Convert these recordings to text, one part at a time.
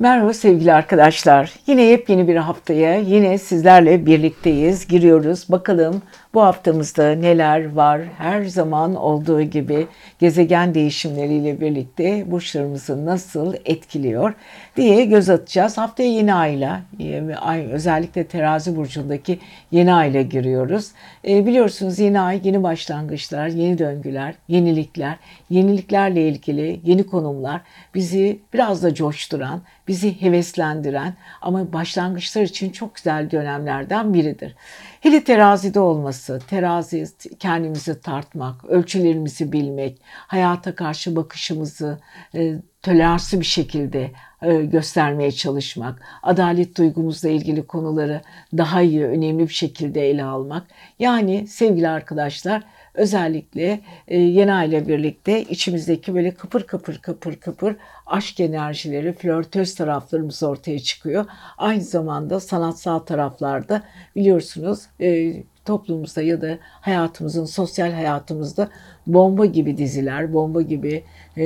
Merhaba sevgili arkadaşlar. Yine yepyeni bir haftaya yine sizlerle birlikteyiz. Giriyoruz. Bakalım bu haftamızda neler var? Her zaman olduğu gibi gezegen değişimleriyle birlikte burçlarımızı nasıl etkiliyor diye göz atacağız. Haftaya yeni ayla, ay özellikle terazi burcundaki yeni ayla giriyoruz. E, biliyorsunuz yeni ay yeni başlangıçlar, yeni döngüler, yenilikler, yeniliklerle ilgili yeni konumlar bizi biraz da coşturan, bizi heveslendiren ama başlangıçlar için çok güzel dönemlerden biridir. Hele terazide olması, terazi kendimizi tartmak, ölçülerimizi bilmek, hayata karşı bakışımızı e, toleranslı bir şekilde e, göstermeye çalışmak, adalet duygumuzla ilgili konuları daha iyi, önemli bir şekilde ele almak. Yani sevgili arkadaşlar özellikle e, Yena ile birlikte içimizdeki böyle kıpır kıpır kıpır kıpır aşk enerjileri, flörtöz taraflarımız ortaya çıkıyor. Aynı zamanda sanatsal taraflarda biliyorsunuz e, toplumumuzda ya da hayatımızın, sosyal hayatımızda bomba gibi diziler, bomba gibi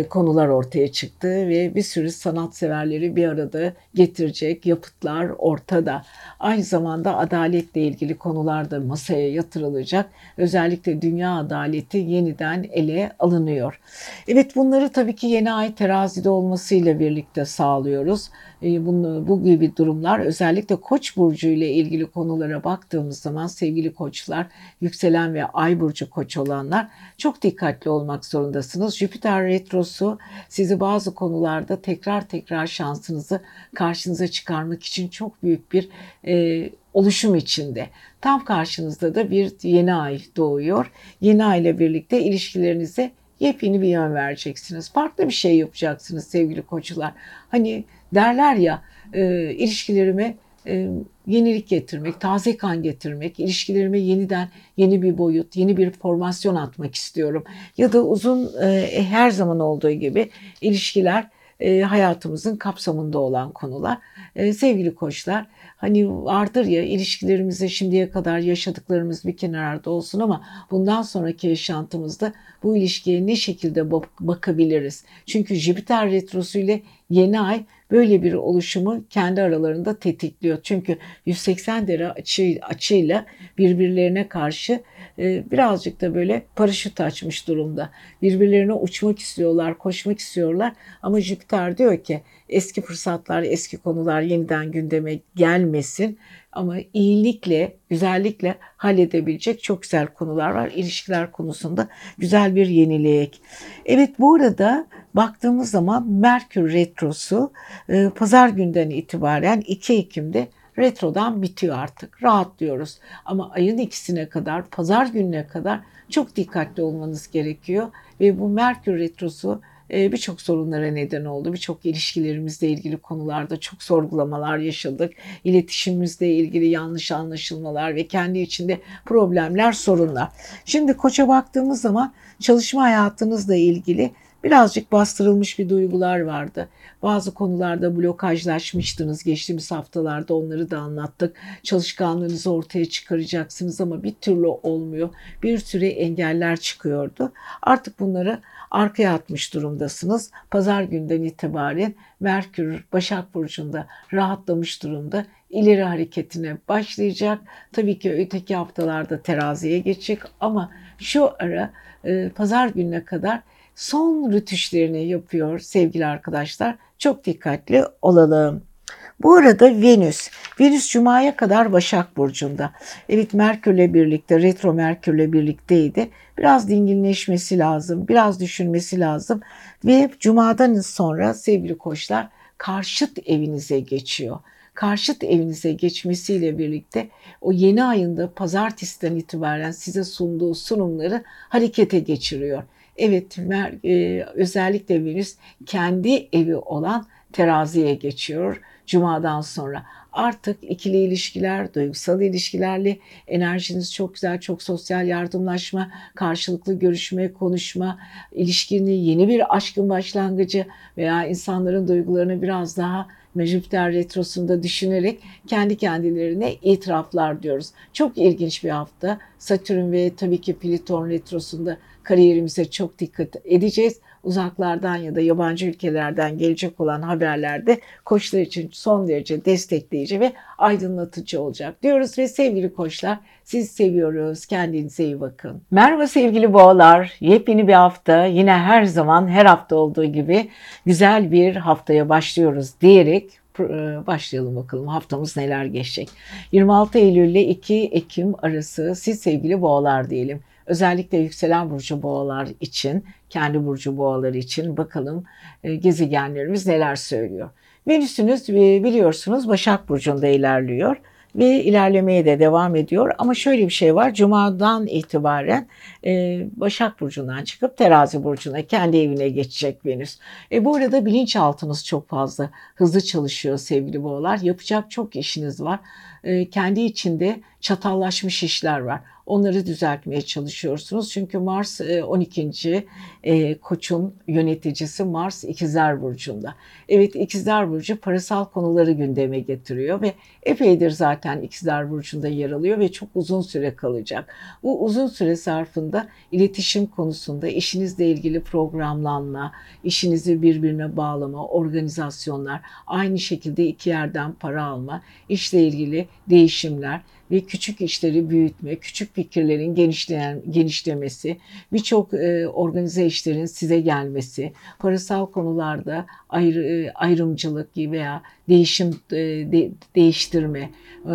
konular ortaya çıktı ve bir sürü sanatseverleri bir arada getirecek yapıtlar ortada. Aynı zamanda adaletle ilgili konular da masaya yatırılacak. Özellikle dünya adaleti yeniden ele alınıyor. Evet bunları tabii ki yeni ay terazide olmasıyla birlikte sağlıyoruz. E, bunu, bu gibi durumlar özellikle koç burcu ile ilgili konulara baktığımız zaman sevgili koçlar, yükselen ve ay burcu koç olanlar çok dikkatli olmak zorundasınız. Jüpiter retrosu sizi bazı konularda tekrar tekrar şansınızı karşınıza çıkarmak için çok büyük bir e, oluşum içinde. Tam karşınızda da bir yeni ay doğuyor. Yeni ay ile birlikte ilişkilerinize yepyeni bir yön vereceksiniz. Farklı bir şey yapacaksınız sevgili koçlar. Hani derler ya e, ilişkilerime e, yenilik getirmek, taze kan getirmek, ilişkilerime yeniden yeni bir boyut, yeni bir formasyon atmak istiyorum. Ya da uzun e, her zaman olduğu gibi ilişkiler e, hayatımızın kapsamında olan konular. E, sevgili koçlar hani vardır ya ilişkilerimize şimdiye kadar yaşadıklarımız bir kenarda olsun ama bundan sonraki yaşantımızda bu ilişkiye ne şekilde bakabiliriz? Çünkü Jüpiter retrosu ile yeni ay böyle bir oluşumu kendi aralarında tetikliyor. Çünkü 180 derece açı, açıyla birbirlerine karşı e, birazcık da böyle paraşüt açmış durumda. Birbirlerine uçmak istiyorlar, koşmak istiyorlar ama Jüpiter diyor ki eski fırsatlar, eski konular yeniden gündeme gelmesin. Ama iyilikle, güzellikle halledebilecek çok güzel konular var. İlişkiler konusunda güzel bir yenilik. Evet bu arada baktığımız zaman Merkür Retrosu e, pazar günden itibaren 2 Ekim'de retrodan bitiyor artık. Rahatlıyoruz. Ama ayın ikisine kadar, pazar gününe kadar çok dikkatli olmanız gerekiyor. Ve bu Merkür Retrosu e, birçok sorunlara neden oldu. Birçok ilişkilerimizle ilgili konularda çok sorgulamalar yaşadık. İletişimimizle ilgili yanlış anlaşılmalar ve kendi içinde problemler, sorunlar. Şimdi koça baktığımız zaman çalışma hayatınızla ilgili birazcık bastırılmış bir duygular vardı. Bazı konularda blokajlaşmıştınız. Geçtiğimiz haftalarda onları da anlattık. Çalışkanlığınızı ortaya çıkaracaksınız ama bir türlü olmuyor. Bir sürü engeller çıkıyordu. Artık bunları arkaya atmış durumdasınız. Pazar günden itibaren Merkür Başak Burcu'nda rahatlamış durumda ileri hareketine başlayacak. Tabii ki öteki haftalarda teraziye geçecek ama şu ara e, pazar gününe kadar son rütüşlerini yapıyor sevgili arkadaşlar. Çok dikkatli olalım. Bu arada Venüs, Venüs Cuma'ya kadar Başak Burcu'nda. Evet Merkür'le birlikte, retro Merkür'le birlikteydi. Biraz dinginleşmesi lazım, biraz düşünmesi lazım. Ve Cuma'dan sonra sevgili koçlar karşıt evinize geçiyor. Karşıt evinize geçmesiyle birlikte o yeni ayında pazartesiden itibaren size sunduğu sunumları harekete geçiriyor. Evet e, özellikle Venüs kendi evi olan teraziye geçiyor Cuma'dan sonra. Artık ikili ilişkiler, duygusal ilişkilerle enerjiniz çok güzel, çok sosyal yardımlaşma, karşılıklı görüşme, konuşma, ilişkinin yeni bir aşkın başlangıcı veya insanların duygularını biraz daha Jüpiter retrosunda düşünerek kendi kendilerine itiraflar diyoruz. Çok ilginç bir hafta. Satürn ve tabii ki Plüton retrosunda Kariyerimize çok dikkat edeceğiz uzaklardan ya da yabancı ülkelerden gelecek olan haberlerde koçlar için son derece destekleyici ve aydınlatıcı olacak diyoruz ve sevgili koçlar siz seviyoruz. Kendinize iyi bakın. Merhaba sevgili boğalar. Yepyeni bir hafta yine her zaman her hafta olduğu gibi güzel bir haftaya başlıyoruz diyerek e, başlayalım bakalım haftamız neler geçecek. 26 Eylül ile 2 Ekim arası siz sevgili boğalar diyelim. Özellikle yükselen burcu boğalar için, kendi burcu boğaları için bakalım e, gezegenlerimiz neler söylüyor. Venüsünüz e, biliyorsunuz Başak Burcu'nda ilerliyor ve ilerlemeye de devam ediyor. Ama şöyle bir şey var. Cuma'dan itibaren e, Başak Burcu'ndan çıkıp Terazi Burcu'na kendi evine geçecek Venüs. E, bu arada bilinçaltınız çok fazla hızlı çalışıyor sevgili boğalar. Yapacak çok işiniz var. E, kendi içinde çatallaşmış işler var. Onları düzeltmeye çalışıyorsunuz. Çünkü Mars 12. E, e, koçun yöneticisi Mars İkizler Burcu'nda. Evet İkizler Burcu parasal konuları gündeme getiriyor ve epeydir zaten İkizler Burcu'nda yer alıyor ve çok uzun süre kalacak. Bu uzun süre zarfında iletişim konusunda işinizle ilgili programlanma, işinizi birbirine bağlama, organizasyonlar, aynı şekilde iki yerden para alma, işle ilgili değişimler, ve küçük işleri büyütme, küçük fikirlerin genişleyen, genişlemesi, birçok e, organize işlerin size gelmesi, parasal konularda ayrı, e, ayrımcılık veya değişim e, de, değiştirme, e,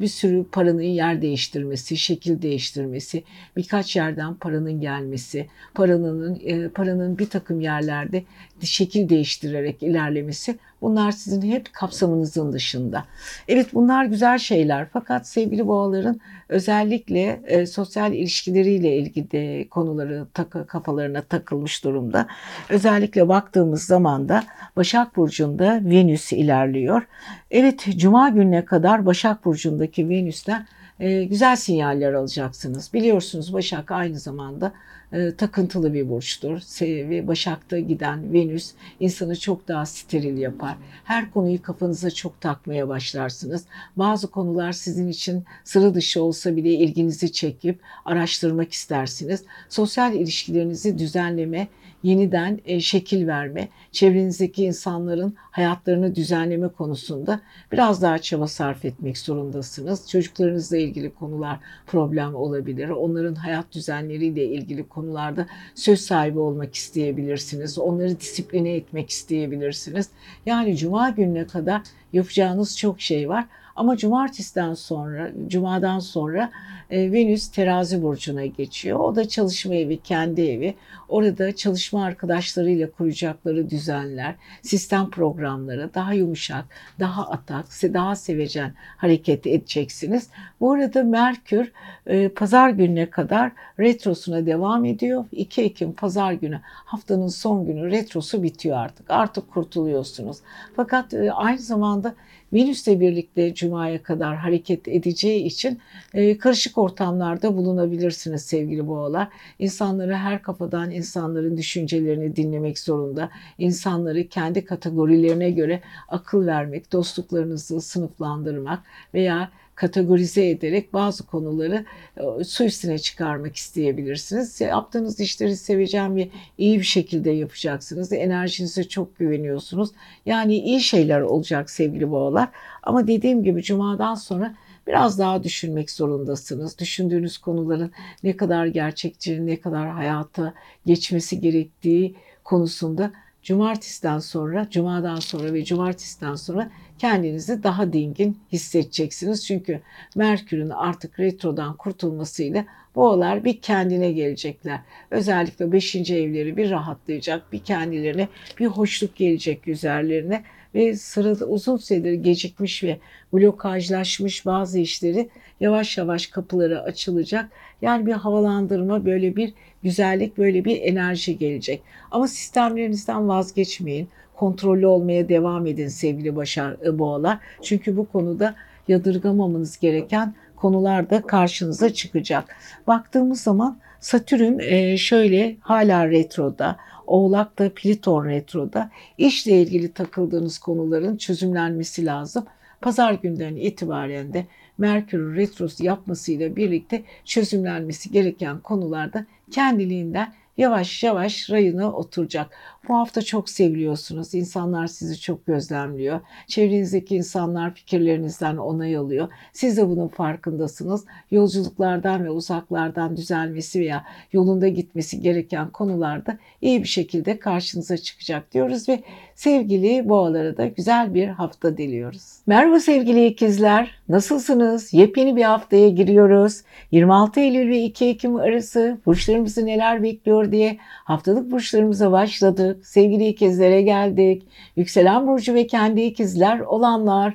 bir sürü paranın yer değiştirmesi, şekil değiştirmesi, birkaç yerden paranın gelmesi, paranın e, paranın bir takım yerlerde şekil değiştirerek ilerlemesi bunlar sizin hep kapsamınızın dışında. Evet bunlar güzel şeyler fakat sevgili boğaların özellikle e, sosyal ilişkileriyle ilgili konuları takı, kafalarına takılmış durumda. Özellikle baktığımız zaman da Başak Burcu'nda Venüs ilerliyor. Evet Cuma gününe kadar Başak Burcu'ndaki Venüs'ten e, güzel sinyaller alacaksınız. Biliyorsunuz Başak aynı zamanda e, takıntılı bir burçtur. Ve Başak'ta giden Venüs insanı çok daha steril yapar. Her konuyu kafanıza çok takmaya başlarsınız. Bazı konular sizin için sıra dışı olsa bile ilginizi çekip araştırmak istersiniz. Sosyal ilişkilerinizi düzenleme yeniden e, şekil verme, çevrenizdeki insanların hayatlarını düzenleme konusunda biraz daha çaba sarf etmek zorundasınız. Çocuklarınızla ilgili konular problem olabilir. Onların hayat düzenleriyle ilgili konularda söz sahibi olmak isteyebilirsiniz. Onları disipline etmek isteyebilirsiniz. Yani cuma gününe kadar yapacağınız çok şey var. Ama cumartesiden sonra, cumadan sonra e, Venüs terazi burcuna geçiyor. O da çalışma evi, kendi evi. Orada çalışma arkadaşlarıyla kuracakları düzenler, sistem programları daha yumuşak, daha atak, daha sevecen hareket edeceksiniz. Bu arada Merkür e, pazar gününe kadar retrosuna devam ediyor. 2 Ekim pazar günü haftanın son günü retrosu bitiyor artık. Artık kurtuluyorsunuz. Fakat e, aynı zamanda Venüs'le birlikte Cuma'ya kadar hareket edeceği için e, karışık ortamlarda bulunabilirsiniz sevgili boğalar. İnsanları her kafadan insanların düşüncelerini dinlemek zorunda. İnsanları kendi kategorilerine göre akıl vermek, dostluklarınızı sınıflandırmak veya kategorize ederek bazı konuları e, su üstüne çıkarmak isteyebilirsiniz. Yaptığınız işleri seveceğim ve iyi bir şekilde yapacaksınız. Enerjinize çok güveniyorsunuz. Yani iyi şeyler olacak sevgili boğalar. Ama dediğim gibi cumadan sonra biraz daha düşünmek zorundasınız. Düşündüğünüz konuların ne kadar gerçekçi, ne kadar hayata geçmesi gerektiği konusunda cumartesiden sonra, cumadan sonra ve cumartesiden sonra kendinizi daha dingin hissedeceksiniz. Çünkü Merkür'ün artık retrodan kurtulmasıyla boğalar bir kendine gelecekler. Özellikle 5. evleri bir rahatlayacak, bir kendilerine bir hoşluk gelecek üzerlerine ve sırada uzun süredir gecikmiş ve blokajlaşmış bazı işleri yavaş yavaş kapıları açılacak. Yani bir havalandırma, böyle bir güzellik, böyle bir enerji gelecek. Ama sistemlerinizden vazgeçmeyin kontrollü olmaya devam edin sevgili başar e, boğalar. Çünkü bu konuda yadırgamamanız gereken konular da karşınıza çıkacak. Baktığımız zaman Satürn e, şöyle hala retroda, Oğlak'ta Pliton retroda. İşle ilgili takıldığınız konuların çözümlenmesi lazım. Pazar günden itibaren de Merkür retrosu yapmasıyla birlikte çözümlenmesi gereken konularda kendiliğinden yavaş yavaş rayına oturacak. Bu hafta çok seviliyorsunuz. İnsanlar sizi çok gözlemliyor. Çevrenizdeki insanlar fikirlerinizden onay alıyor. Siz de bunun farkındasınız. Yolculuklardan ve uzaklardan düzelmesi veya yolunda gitmesi gereken konularda iyi bir şekilde karşınıza çıkacak diyoruz ve sevgili boğalara da güzel bir hafta diliyoruz. Merhaba sevgili ikizler. Nasılsınız? Yepyeni bir haftaya giriyoruz. 26 Eylül ve 2 Ekim arası burçlarımızı neler bekliyor diye haftalık burçlarımıza başladık başladık. Sevgili ikizlere geldik. Yükselen burcu ve kendi ikizler olanlar.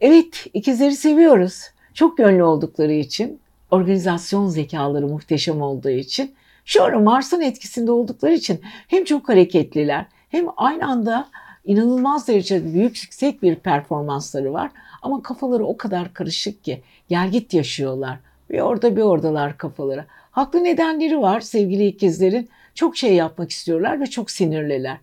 Evet ikizleri seviyoruz. Çok yönlü oldukları için, organizasyon zekaları muhteşem olduğu için, şu ara Mars'ın etkisinde oldukları için hem çok hareketliler hem aynı anda inanılmaz derecede büyük yüksek bir performansları var. Ama kafaları o kadar karışık ki gel git yaşıyorlar. Bir orada bir oradalar kafaları. Haklı nedenleri var sevgili ikizlerin. Çok şey yapmak istiyorlar ve çok sinirliler.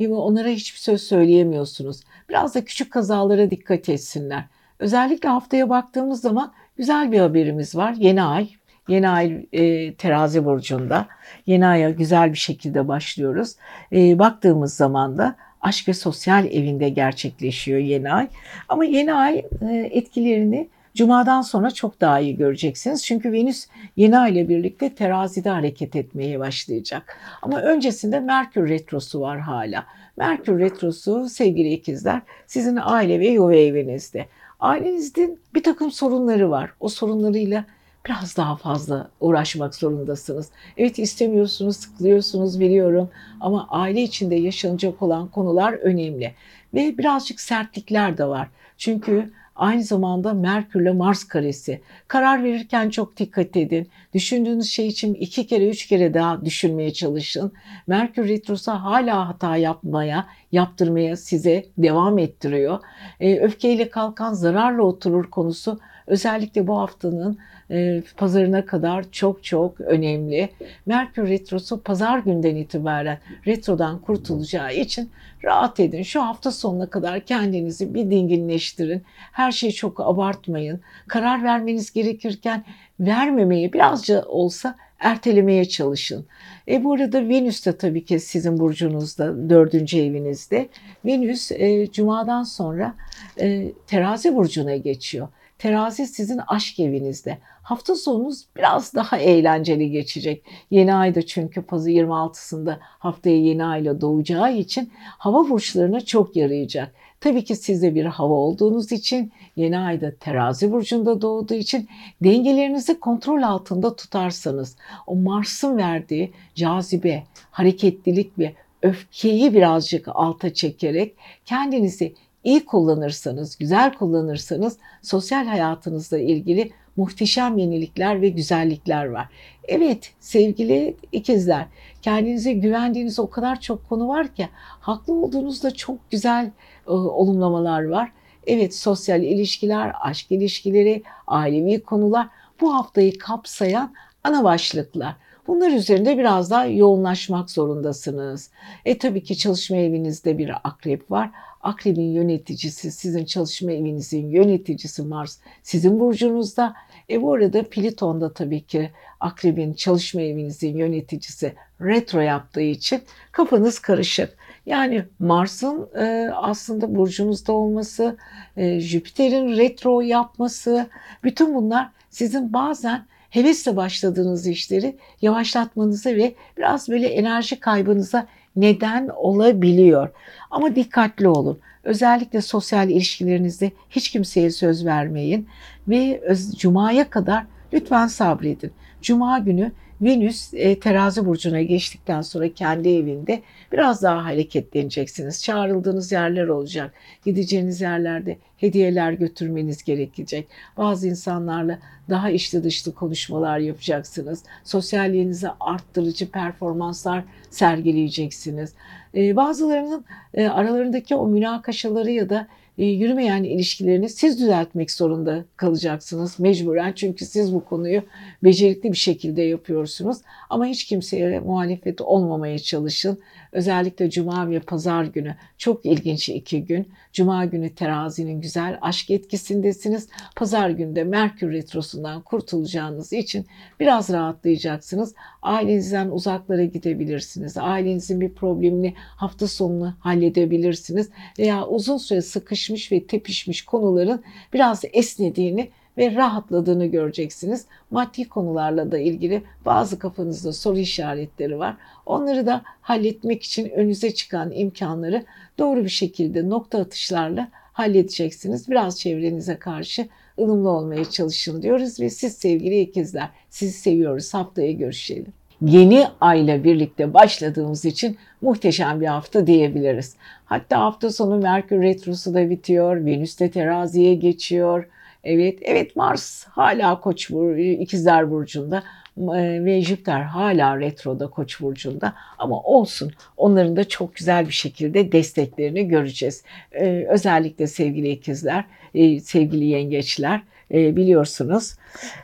Ve onlara hiçbir söz söyleyemiyorsunuz. Biraz da küçük kazalara dikkat etsinler. Özellikle haftaya baktığımız zaman güzel bir haberimiz var. Yeni ay, yeni ay e, terazi burcunda. Yeni aya güzel bir şekilde başlıyoruz. E, baktığımız zaman da aşk ve sosyal evinde gerçekleşiyor yeni ay. Ama yeni ay e, etkilerini Cuma'dan sonra çok daha iyi göreceksiniz. Çünkü Venüs yeni ay ile birlikte terazide hareket etmeye başlayacak. Ama öncesinde Merkür retrosu var hala. Merkür retrosu sevgili ikizler sizin aile ve yuva evinizde. Ailenizin bir takım sorunları var. O sorunlarıyla biraz daha fazla uğraşmak zorundasınız. Evet istemiyorsunuz, sıkılıyorsunuz biliyorum ama aile içinde yaşanacak olan konular önemli. Ve birazcık sertlikler de var. Çünkü Aynı zamanda Merkürle Mars karesi. Karar verirken çok dikkat edin. Düşündüğünüz şey için iki kere üç kere daha düşünmeye çalışın. Merkür Retrosu hala hata yapmaya, yaptırmaya size devam ettiriyor. E, öfkeyle kalkan zararla oturur konusu özellikle bu haftanın e, pazarına kadar çok çok önemli. Merkür Retrosu pazar günden itibaren retrodan kurtulacağı için rahat edin. Şu hafta sonuna kadar kendinizi bir dinginleştirin. Her şeyi çok abartmayın. Karar vermeniz gerekirken vermemeye birazcık olsa ertelemeye çalışın. E bu arada Venüs de tabii ki sizin burcunuzda, dördüncü evinizde. Venüs e, Cuma'dan sonra e, terazi burcuna geçiyor. Terazi sizin aşk evinizde. Hafta sonunuz biraz daha eğlenceli geçecek. Yeni ayda çünkü pazı 26'sında haftaya yeni ayla doğacağı için hava burçlarına çok yarayacak. Tabii ki siz de bir hava olduğunuz için yeni ayda terazi burcunda doğduğu için dengelerinizi kontrol altında tutarsanız o Mars'ın verdiği cazibe, hareketlilik ve öfkeyi birazcık alta çekerek kendinizi iyi kullanırsanız, güzel kullanırsanız sosyal hayatınızla ilgili muhteşem yenilikler ve güzellikler var. Evet sevgili ikizler kendinize güvendiğiniz o kadar çok konu var ki haklı olduğunuzda çok güzel e, olumlamalar var. Evet sosyal ilişkiler, aşk ilişkileri, ailevi konular bu haftayı kapsayan ana başlıklar. Bunlar üzerinde biraz daha yoğunlaşmak zorundasınız. E tabii ki çalışma evinizde bir akrep var. Akrebin yöneticisi, sizin çalışma evinizin yöneticisi Mars sizin burcunuzda. E bu arada Pliton da tabii ki Akrebin çalışma evinizin yöneticisi retro yaptığı için kafanız karışık. Yani Mars'ın e, aslında burcunuzda olması, e, Jüpiter'in retro yapması, bütün bunlar sizin bazen hevesle başladığınız işleri yavaşlatmanıza ve biraz böyle enerji kaybınıza neden olabiliyor. Ama dikkatli olun. Özellikle sosyal ilişkilerinizde hiç kimseye söz vermeyin ve Cuma'ya kadar lütfen sabredin. Cuma günü Venüs e, terazi burcuna geçtikten sonra kendi evinde biraz daha hareketleneceksiniz. Çağrıldığınız yerler olacak. Gideceğiniz yerlerde hediyeler götürmeniz gerekecek. Bazı insanlarla daha içli dışlı konuşmalar yapacaksınız. Sosyalliğinizi arttırıcı performanslar sergileyeceksiniz. E, bazılarının e, aralarındaki o münakaşaları ya da yürümeyen ilişkilerini siz düzeltmek zorunda kalacaksınız mecburen. Çünkü siz bu konuyu becerikli bir şekilde yapıyorsunuz. Ama hiç kimseye muhalefet olmamaya çalışın. Özellikle cuma ve pazar günü çok ilginç iki gün. Cuma günü terazinin güzel aşk etkisindesiniz. Pazar günde Merkür Retrosu'ndan kurtulacağınız için biraz rahatlayacaksınız. Ailenizden uzaklara gidebilirsiniz. Ailenizin bir problemini hafta sonunu halledebilirsiniz. Veya uzun süre sıkışmış ve tepişmiş konuların biraz esnediğini ve rahatladığını göreceksiniz. Maddi konularla da ilgili bazı kafanızda soru işaretleri var. Onları da halletmek için önünüze çıkan imkanları doğru bir şekilde nokta atışlarla halledeceksiniz. Biraz çevrenize karşı ılımlı olmaya çalışın diyoruz ve siz sevgili ikizler sizi seviyoruz. Haftaya görüşelim. Yeni ayla birlikte başladığımız için muhteşem bir hafta diyebiliriz. Hatta hafta sonu Merkür Retrosu da bitiyor, Venüs de teraziye geçiyor. Evet, evet Mars hala Koç bur ikizler burcunda e, ve Jüpiter hala retroda Koç burcunda ama olsun onların da çok güzel bir şekilde desteklerini göreceğiz. Ee, özellikle sevgili ikizler, e, sevgili yengeçler e, biliyorsunuz.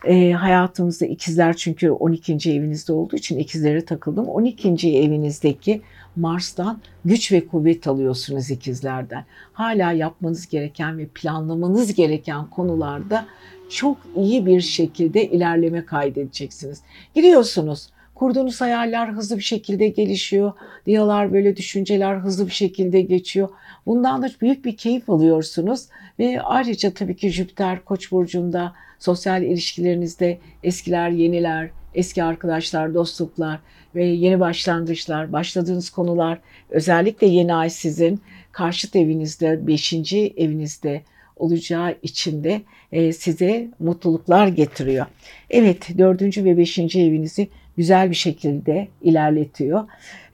E, hayatımızda ikizler çünkü 12. evinizde olduğu için ikizlere takıldım. 12. evinizdeki Mars'tan güç ve kuvvet alıyorsunuz ikizlerden. Hala yapmanız gereken ve planlamanız gereken konularda çok iyi bir şekilde ilerleme kaydedeceksiniz. Gidiyorsunuz. Kurduğunuz hayaller hızlı bir şekilde gelişiyor. Diyalar böyle düşünceler hızlı bir şekilde geçiyor. Bundan da büyük bir keyif alıyorsunuz. Ve ayrıca tabii ki Jüpiter Koç burcunda sosyal ilişkilerinizde eskiler, yeniler, eski arkadaşlar, dostluklar ve yeni başlangıçlar, başladığınız konular özellikle yeni ay sizin karşıt evinizde, beşinci evinizde olacağı için de e, size mutluluklar getiriyor. Evet dördüncü ve beşinci evinizi güzel bir şekilde ilerletiyor.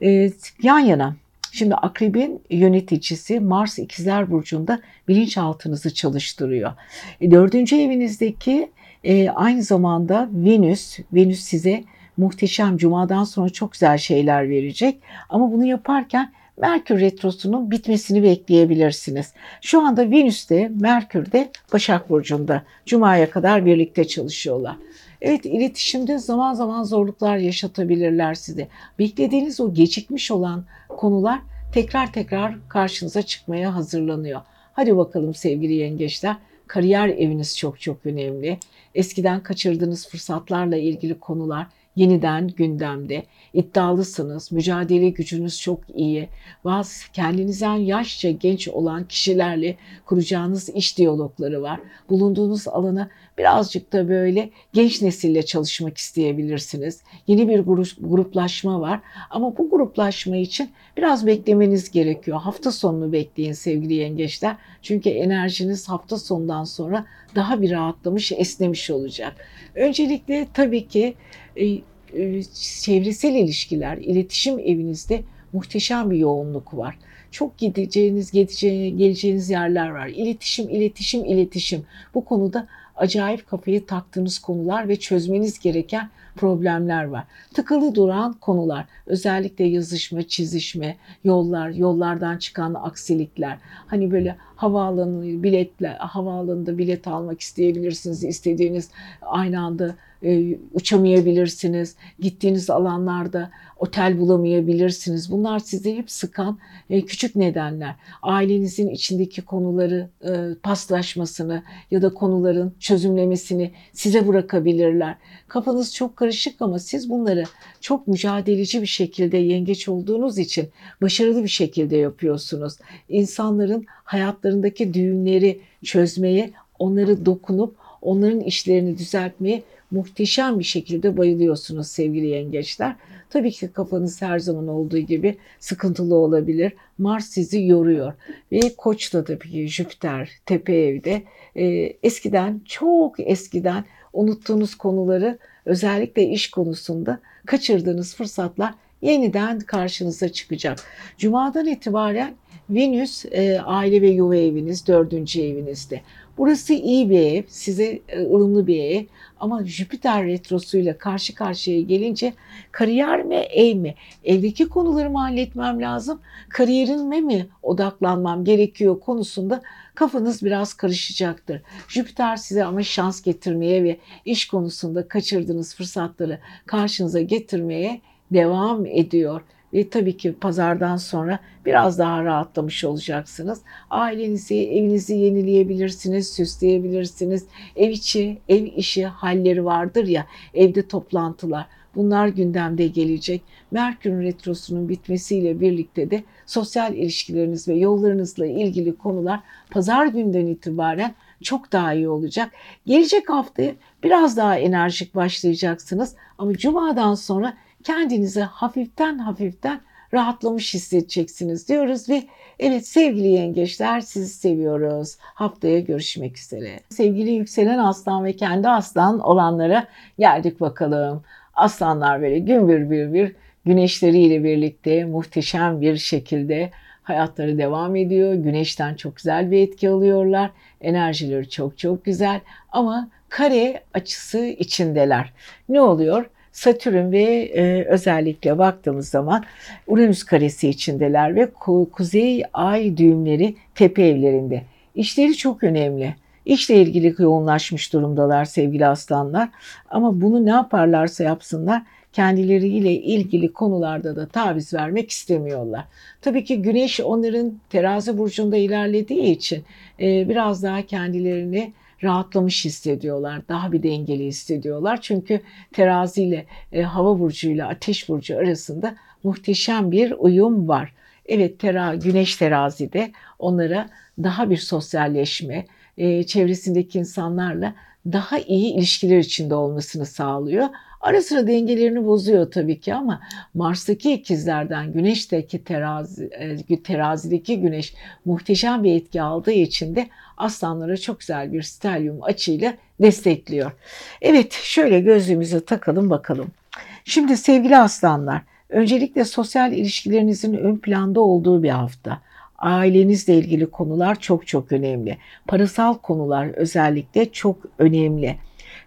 E, yan yana Şimdi akrebin yöneticisi Mars ikizler burcunda bilinçaltınızı çalıştırıyor. E, dördüncü evinizdeki e, aynı zamanda Venüs, Venüs size muhteşem cumadan sonra çok güzel şeyler verecek. Ama bunu yaparken Merkür Retrosu'nun bitmesini bekleyebilirsiniz. Şu anda Venüs de Merkür de Başak Burcu'nda. Cuma'ya kadar birlikte çalışıyorlar. Evet iletişimde zaman zaman zorluklar yaşatabilirler size. Beklediğiniz o gecikmiş olan konular tekrar tekrar karşınıza çıkmaya hazırlanıyor. Hadi bakalım sevgili yengeçler. Kariyer eviniz çok çok önemli. Eskiden kaçırdığınız fırsatlarla ilgili konular yeniden gündemde. İddialısınız, mücadele gücünüz çok iyi. Bazı kendinizden yaşça genç olan kişilerle kuracağınız iş diyalogları var. Bulunduğunuz alana birazcık da böyle genç nesille çalışmak isteyebilirsiniz. Yeni bir gruplaşma var ama bu gruplaşma için biraz beklemeniz gerekiyor. Hafta sonunu bekleyin sevgili yengeçler. Çünkü enerjiniz hafta sonundan sonra daha bir rahatlamış, esnemiş olacak. Öncelikle tabii ki e, çevresel ilişkiler, iletişim evinizde muhteşem bir yoğunluk var. Çok gideceğiniz, gideceğiniz, geleceğiniz yerler var. İletişim, iletişim, iletişim. Bu konuda acayip kafayı taktığınız konular ve çözmeniz gereken problemler var. Tıkalı duran konular, özellikle yazışma, çizişme, yollar, yollardan çıkan aksilikler. Hani böyle havaalanı biletle, havaalanında bilet almak isteyebilirsiniz, istediğiniz aynı anda e, uçamayabilirsiniz. Gittiğiniz alanlarda otel bulamayabilirsiniz. Bunlar sizi hep sıkan e, küçük nedenler. Ailenizin içindeki konuları e, paslaşmasını ya da konuların çözümlemesini size bırakabilirler. Kafanız çok karışık ama siz bunları çok mücadeleci bir şekilde yengeç olduğunuz için başarılı bir şekilde yapıyorsunuz. İnsanların hayatlarındaki düğümleri çözmeye, onları dokunup onların işlerini düzeltmeye muhteşem bir şekilde bayılıyorsunuz sevgili yengeçler. Tabii ki kafanız her zaman olduğu gibi sıkıntılı olabilir. Mars sizi yoruyor. Ve Koç'ta tabii ki Jüpiter tepe evde. Ee, eskiden çok eskiden unuttuğunuz konuları özellikle iş konusunda kaçırdığınız fırsatlar yeniden karşınıza çıkacak. Cuma'dan itibaren Venüs e, aile ve yuva eviniz, dördüncü evinizde. Burası iyi bir ev, size e, ılımlı bir ev ama Jüpiter retrosuyla karşı karşıya gelince kariyer mi, ev mi? Evdeki konularımı halletmem lazım, kariyerime mi odaklanmam gerekiyor konusunda kafanız biraz karışacaktır. Jüpiter size ama şans getirmeye ve iş konusunda kaçırdığınız fırsatları karşınıza getirmeye devam ediyor. Ve tabii ki pazardan sonra biraz daha rahatlamış olacaksınız. Ailenizi, evinizi yenileyebilirsiniz, süsleyebilirsiniz. Ev içi, ev işi halleri vardır ya, evde toplantılar. Bunlar gündemde gelecek. Merkür Retrosu'nun bitmesiyle birlikte de sosyal ilişkileriniz ve yollarınızla ilgili konular pazar günden itibaren çok daha iyi olacak. Gelecek haftaya biraz daha enerjik başlayacaksınız ama cumadan sonra kendinizi hafiften hafiften rahatlamış hissedeceksiniz diyoruz ve evet sevgili yengeçler sizi seviyoruz. Haftaya görüşmek üzere. Sevgili yükselen aslan ve kendi aslan olanlara geldik bakalım. Aslanlar böyle gün bir bir bir güneşleriyle birlikte muhteşem bir şekilde hayatları devam ediyor. Güneşten çok güzel bir etki alıyorlar. Enerjileri çok çok güzel ama kare açısı içindeler. Ne oluyor? Satürn ve e, özellikle baktığımız zaman Uranüs karesi içindeler ve ku- kuzey ay düğümleri tepe evlerinde. İşleri çok önemli. İşle ilgili yoğunlaşmış durumdalar sevgili aslanlar. Ama bunu ne yaparlarsa yapsınlar kendileriyle ilgili konularda da taviz vermek istemiyorlar. Tabii ki güneş onların terazi burcunda ilerlediği için e, biraz daha kendilerini rahatlamış hissediyorlar. Daha bir dengeli hissediyorlar. Çünkü terazi ile e, hava burcu ile ateş burcu arasında muhteşem bir uyum var. Evet tera, güneş terazide onlara daha bir sosyalleşme, e, çevresindeki insanlarla daha iyi ilişkiler içinde olmasını sağlıyor. Ara sıra dengelerini bozuyor tabii ki ama Mars'taki ikizlerden Güneş'teki terazi, e, terazideki Güneş muhteşem bir etki aldığı için de aslanlara çok güzel bir stelyum açıyla destekliyor. Evet şöyle gözlüğümüzü takalım bakalım. Şimdi sevgili aslanlar öncelikle sosyal ilişkilerinizin ön planda olduğu bir hafta ailenizle ilgili konular çok çok önemli. Parasal konular özellikle çok önemli.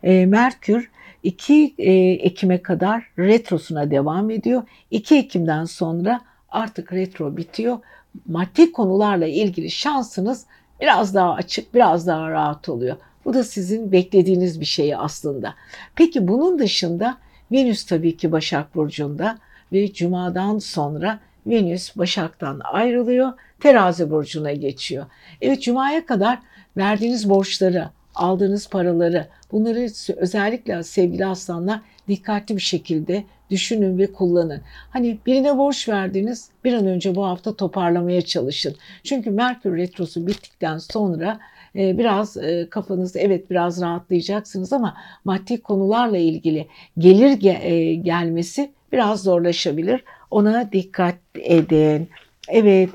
E, Merkür 2 e, Ekim'e kadar retrosuna devam ediyor. 2 Ekim'den sonra artık retro bitiyor. Maddi konularla ilgili şansınız biraz daha açık, biraz daha rahat oluyor. Bu da sizin beklediğiniz bir şey aslında. Peki bunun dışında Venüs tabii ki Başak Burcu'nda ve Cuma'dan sonra Venüs Başak'tan ayrılıyor, Terazi Burcu'na geçiyor. Evet Cuma'ya kadar verdiğiniz borçları, aldığınız paraları bunları özellikle sevgili aslanlar dikkatli bir şekilde düşünün ve kullanın. Hani birine borç verdiniz bir an önce bu hafta toparlamaya çalışın. Çünkü Merkür Retrosu bittikten sonra e, biraz e, kafanız evet biraz rahatlayacaksınız ama maddi konularla ilgili gelir e, gelmesi biraz zorlaşabilir. Ona dikkat edin. Evet.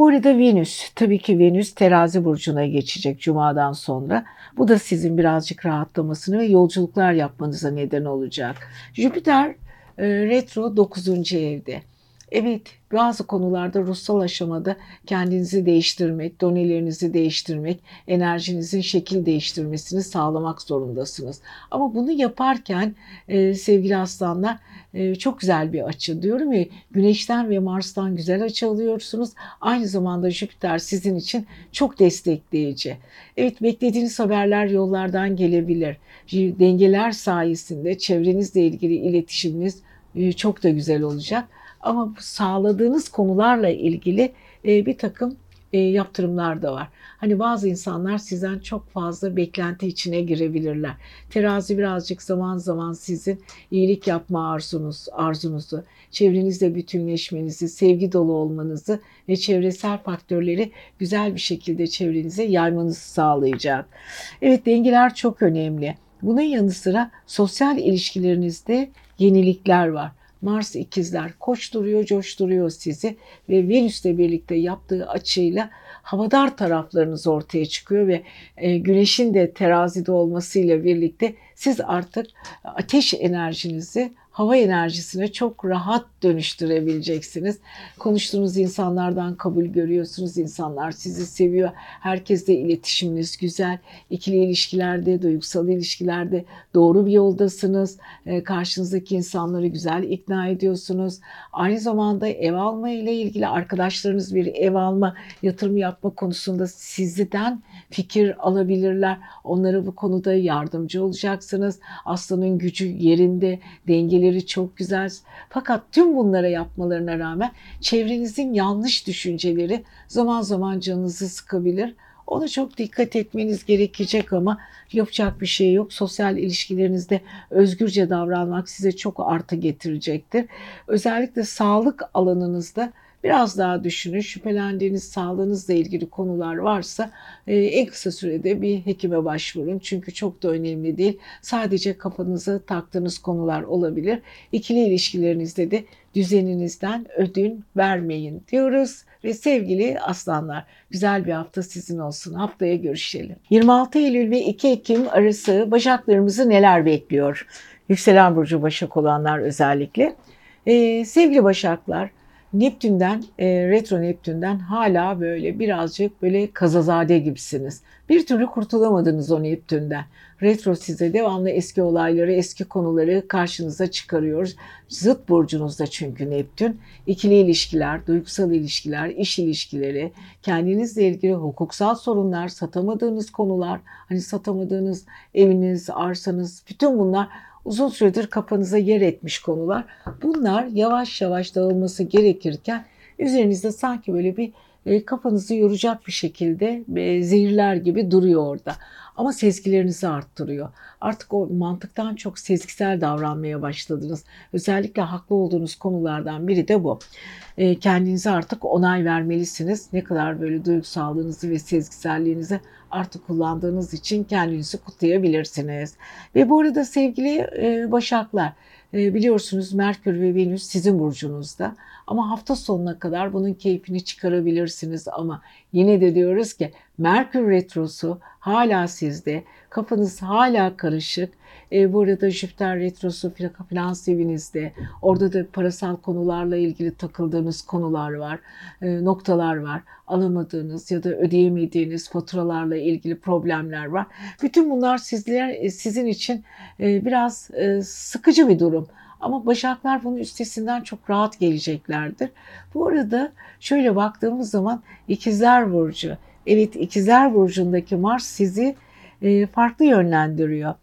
Bu arada Venüs, tabii ki Venüs terazi burcuna geçecek Cuma'dan sonra. Bu da sizin birazcık rahatlamasını ve yolculuklar yapmanıza neden olacak. Jüpiter e, retro 9. evde. Evet bazı konularda ruhsal aşamada kendinizi değiştirmek, donelerinizi değiştirmek, enerjinizin şekil değiştirmesini sağlamak zorundasınız. Ama bunu yaparken e, sevgili aslanlar e, çok güzel bir açı diyorum ya Güneş'ten ve Mars'tan güzel açı alıyorsunuz. Aynı zamanda Jüpiter sizin için çok destekleyici. Evet beklediğiniz haberler yollardan gelebilir. Dengeler sayesinde çevrenizle ilgili iletişiminiz e, çok da güzel olacak. Ama sağladığınız konularla ilgili e, bir takım e, yaptırımlar da var. Hani bazı insanlar sizden çok fazla beklenti içine girebilirler. Terazi birazcık zaman zaman sizin iyilik yapma arzunuz, arzunuzu, çevrenizle bütünleşmenizi, sevgi dolu olmanızı ve çevresel faktörleri güzel bir şekilde çevrenize yaymanızı sağlayacak. Evet dengeler çok önemli. Bunun yanı sıra sosyal ilişkilerinizde yenilikler var. Mars ikizler koşturuyor, coşturuyor sizi ve Venüs'le birlikte yaptığı açıyla havadar taraflarınız ortaya çıkıyor ve e, Güneş'in de terazide olmasıyla birlikte siz artık ateş enerjinizi hava enerjisine çok rahat dönüştürebileceksiniz. Konuştuğunuz insanlardan kabul görüyorsunuz. İnsanlar sizi seviyor. Herkesle iletişiminiz güzel. İkili ilişkilerde, duygusal ilişkilerde doğru bir yoldasınız. Ee, karşınızdaki insanları güzel ikna ediyorsunuz. Aynı zamanda ev alma ile ilgili arkadaşlarınız bir ev alma, yatırım yapma konusunda sizden fikir alabilirler. Onlara bu konuda yardımcı olacaksınız. Aslanın gücü yerinde, dengeleri çok güzel. Fakat tüm bunlara yapmalarına rağmen çevrenizin yanlış düşünceleri zaman zaman canınızı sıkabilir. Ona çok dikkat etmeniz gerekecek ama yapacak bir şey yok. Sosyal ilişkilerinizde özgürce davranmak size çok artı getirecektir. Özellikle sağlık alanınızda Biraz daha düşünün. Şüphelendiğiniz sağlığınızla ilgili konular varsa e, en kısa sürede bir hekime başvurun. Çünkü çok da önemli değil. Sadece kafanıza taktığınız konular olabilir. İkili ilişkilerinizde de düzeninizden ödün vermeyin diyoruz. Ve sevgili aslanlar güzel bir hafta sizin olsun. Haftaya görüşelim. 26 Eylül ve 2 Ekim arası Başaklarımızı neler bekliyor? Yükselen Burcu Başak olanlar özellikle. Ee, sevgili Başaklar Neptün'den, e, retro Neptün'den hala böyle birazcık böyle kazazade gibisiniz. Bir türlü kurtulamadınız o Neptün'den. Retro size devamlı eski olayları, eski konuları karşınıza çıkarıyoruz. Zıt burcunuzda çünkü Neptün. İkili ilişkiler, duygusal ilişkiler, iş ilişkileri, kendinizle ilgili hukuksal sorunlar, satamadığınız konular, hani satamadığınız eviniz, arsanız, bütün bunlar uzun süredir kafanıza yer etmiş konular. Bunlar yavaş yavaş dağılması gerekirken üzerinizde sanki böyle bir e, kafanızı yoracak bir şekilde e, zehirler gibi duruyor orada. Ama sezgilerinizi arttırıyor. Artık o mantıktan çok sezgisel davranmaya başladınız. Özellikle haklı olduğunuz konulardan biri de bu. E, kendinize artık onay vermelisiniz. Ne kadar böyle duygusallığınızı ve sezgiselliğinizi artık kullandığınız için kendinizi kutlayabilirsiniz. Ve bu arada sevgili e, Başaklar e, biliyorsunuz Merkür ve Venüs sizin burcunuzda. Ama hafta sonuna kadar bunun keyfini çıkarabilirsiniz. Ama yine de diyoruz ki Merkür Retrosu hala sizde. Kafanız hala karışık. E, bu arada Jüpiter Retrosu finans evinizde. Orada da parasal konularla ilgili takıldığınız konular var. E, noktalar var. Alamadığınız ya da ödeyemediğiniz faturalarla ilgili problemler var. Bütün bunlar sizler e, sizin için e, biraz e, sıkıcı bir durum. Ama başaklar bunun üstesinden çok rahat geleceklerdir. Bu arada şöyle baktığımız zaman ikizler burcu. Evet ikizler burcundaki Mars sizi e, farklı yönlendiriyor.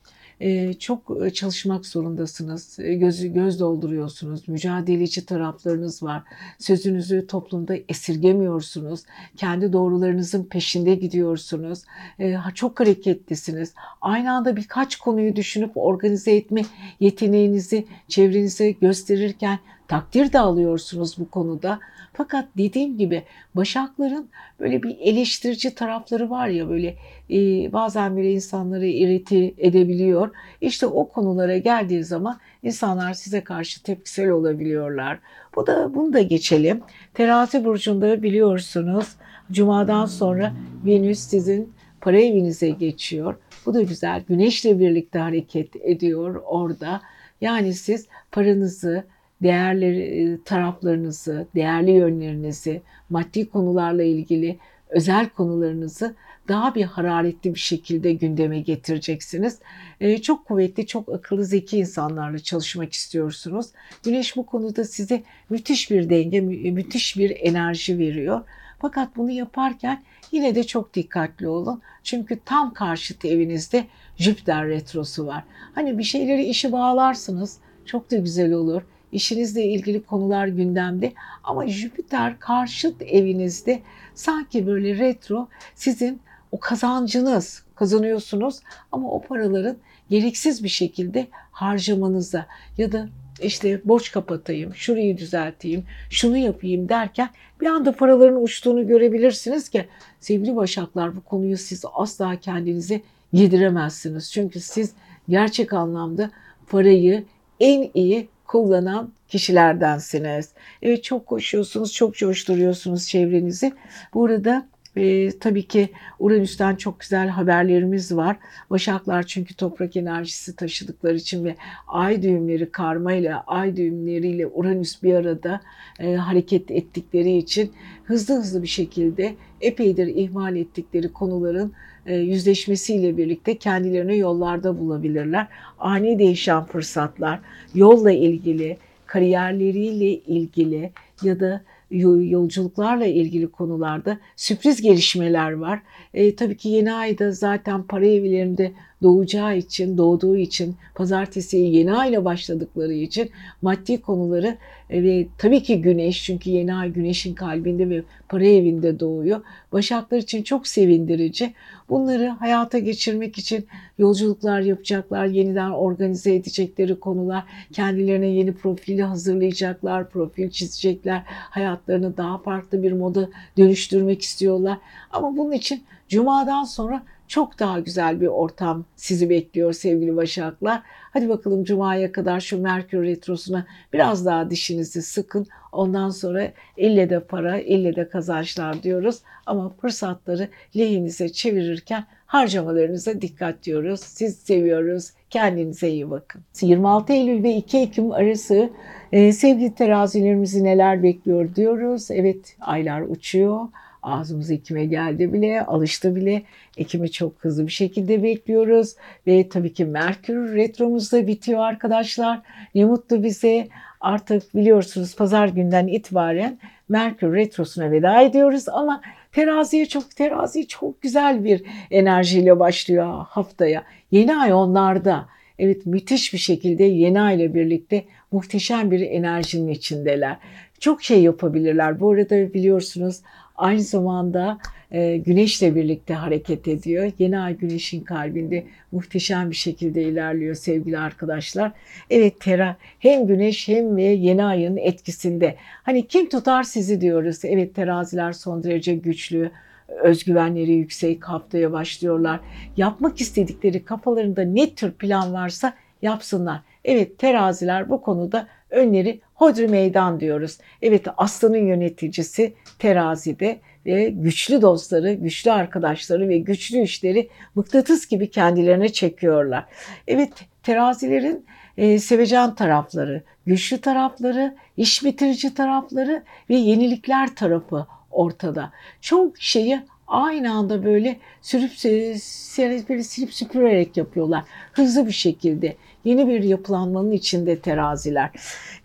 Ee, çok e, çalışmak zorundasınız. E, gözü göz dolduruyorsunuz. Mücadeleci taraflarınız var. Sözünüzü toplumda esirgemiyorsunuz. Kendi doğrularınızın peşinde gidiyorsunuz. Ee, çok hareketlisiniz. Aynı anda birkaç konuyu düşünüp organize etme yeteneğinizi çevrenize gösterirken takdir de alıyorsunuz bu konuda. Fakat dediğim gibi başakların böyle bir eleştirici tarafları var ya böyle e, bazen böyle insanları iriti edebiliyor. İşte o konulara geldiği zaman insanlar size karşı tepkisel olabiliyorlar. Bu da bunu da geçelim. Terazi burcunda biliyorsunuz cumadan sonra Venüs sizin para evinize geçiyor. Bu da güzel. Güneşle birlikte hareket ediyor orada. Yani siz paranızı, değerleri e, taraflarınızı, değerli yönlerinizi, maddi konularla ilgili özel konularınızı daha bir hararetli bir şekilde gündeme getireceksiniz. Ee, çok kuvvetli, çok akıllı, zeki insanlarla çalışmak istiyorsunuz. Güneş bu konuda size müthiş bir denge, müthiş bir enerji veriyor. Fakat bunu yaparken yine de çok dikkatli olun. Çünkü tam karşıt evinizde Jüpiter retrosu var. Hani bir şeyleri işi bağlarsınız. Çok da güzel olur işinizle ilgili konular gündemde. Ama Jüpiter karşıt evinizde. Sanki böyle retro sizin o kazancınız kazanıyorsunuz. Ama o paraların gereksiz bir şekilde harcamanıza ya da işte borç kapatayım, şurayı düzelteyim, şunu yapayım derken bir anda paraların uçtuğunu görebilirsiniz ki sevgili başaklar bu konuyu siz asla kendinize yediremezsiniz. Çünkü siz gerçek anlamda parayı en iyi kullanan kişilerdensiniz. Evet çok koşuyorsunuz, çok coşturuyorsunuz çevrenizi. Burada Ve tabii ki Uranüs'ten çok güzel haberlerimiz var. Başaklar çünkü toprak enerjisi taşıdıkları için ve ay düğümleri karmayla, ay düğümleriyle Uranüs bir arada e, hareket ettikleri için hızlı hızlı bir şekilde epeydir ihmal ettikleri konuların e, yüzleşmesiyle birlikte kendilerine yollarda bulabilirler. Ani değişen fırsatlar, yolla ilgili, kariyerleriyle ilgili ya da yolculuklarla ilgili konularda sürpriz gelişmeler var. E, tabii ki yeni ayda zaten para evlerinde doğacağı için, doğduğu için, pazartesi yeni ayla başladıkları için maddi konuları e, ve tabii ki güneş çünkü yeni ay güneşin kalbinde ve para evinde doğuyor. Başaklar için çok sevindirici. Bunları hayata geçirmek için yolculuklar yapacaklar, yeniden organize edecekleri konular, kendilerine yeni profili hazırlayacaklar, profil çizecekler, hayatlarını daha farklı bir moda dönüştürmek istiyorlar. Ama bunun için Cuma'dan sonra çok daha güzel bir ortam sizi bekliyor sevgili Başaklar. Hadi bakalım Cuma'ya kadar şu Merkür Retrosu'na biraz daha dişinizi sıkın. Ondan sonra ille de para, ille de kazançlar diyoruz. Ama fırsatları lehinize çevirirken harcamalarınıza dikkat diyoruz. Siz seviyoruz. Kendinize iyi bakın. 26 Eylül ve 2 Ekim arası e, sevgili terazilerimizi neler bekliyor diyoruz. Evet aylar uçuyor. Ağzımız Ekim'e geldi bile, alıştı bile. Ekim'i çok hızlı bir şekilde bekliyoruz. Ve tabii ki Merkür retromuz da bitiyor arkadaşlar. Ne mutlu bize. Artık biliyorsunuz pazar günden itibaren Merkür retrosuna veda ediyoruz ama teraziye çok terazi çok güzel bir enerjiyle başlıyor haftaya. Yeni ay onlarda. Evet müthiş bir şekilde yeni ay ile birlikte muhteşem bir enerjinin içindeler. Çok şey yapabilirler. Bu arada biliyorsunuz aynı zamanda e, güneşle birlikte hareket ediyor. Yeni ay güneşin kalbinde muhteşem bir şekilde ilerliyor sevgili arkadaşlar. Evet Tera hem güneş hem ve yeni ayın etkisinde. Hani kim tutar sizi diyoruz. Evet teraziler son derece güçlü özgüvenleri yüksek haftaya başlıyorlar. Yapmak istedikleri kafalarında ne tür plan varsa yapsınlar. Evet teraziler bu konuda önleri hodri meydan diyoruz. Evet aslanın yöneticisi terazide ve güçlü dostları, güçlü arkadaşları ve güçlü işleri mıknatıs gibi kendilerine çekiyorlar. Evet terazilerin e, sevecen tarafları, güçlü tarafları, iş bitirici tarafları ve yenilikler tarafı ortada. Çok şeyi aynı anda böyle sürüp böyle silip süpürerek yapıyorlar. Hızlı bir şekilde. Yeni bir yapılanmanın içinde teraziler.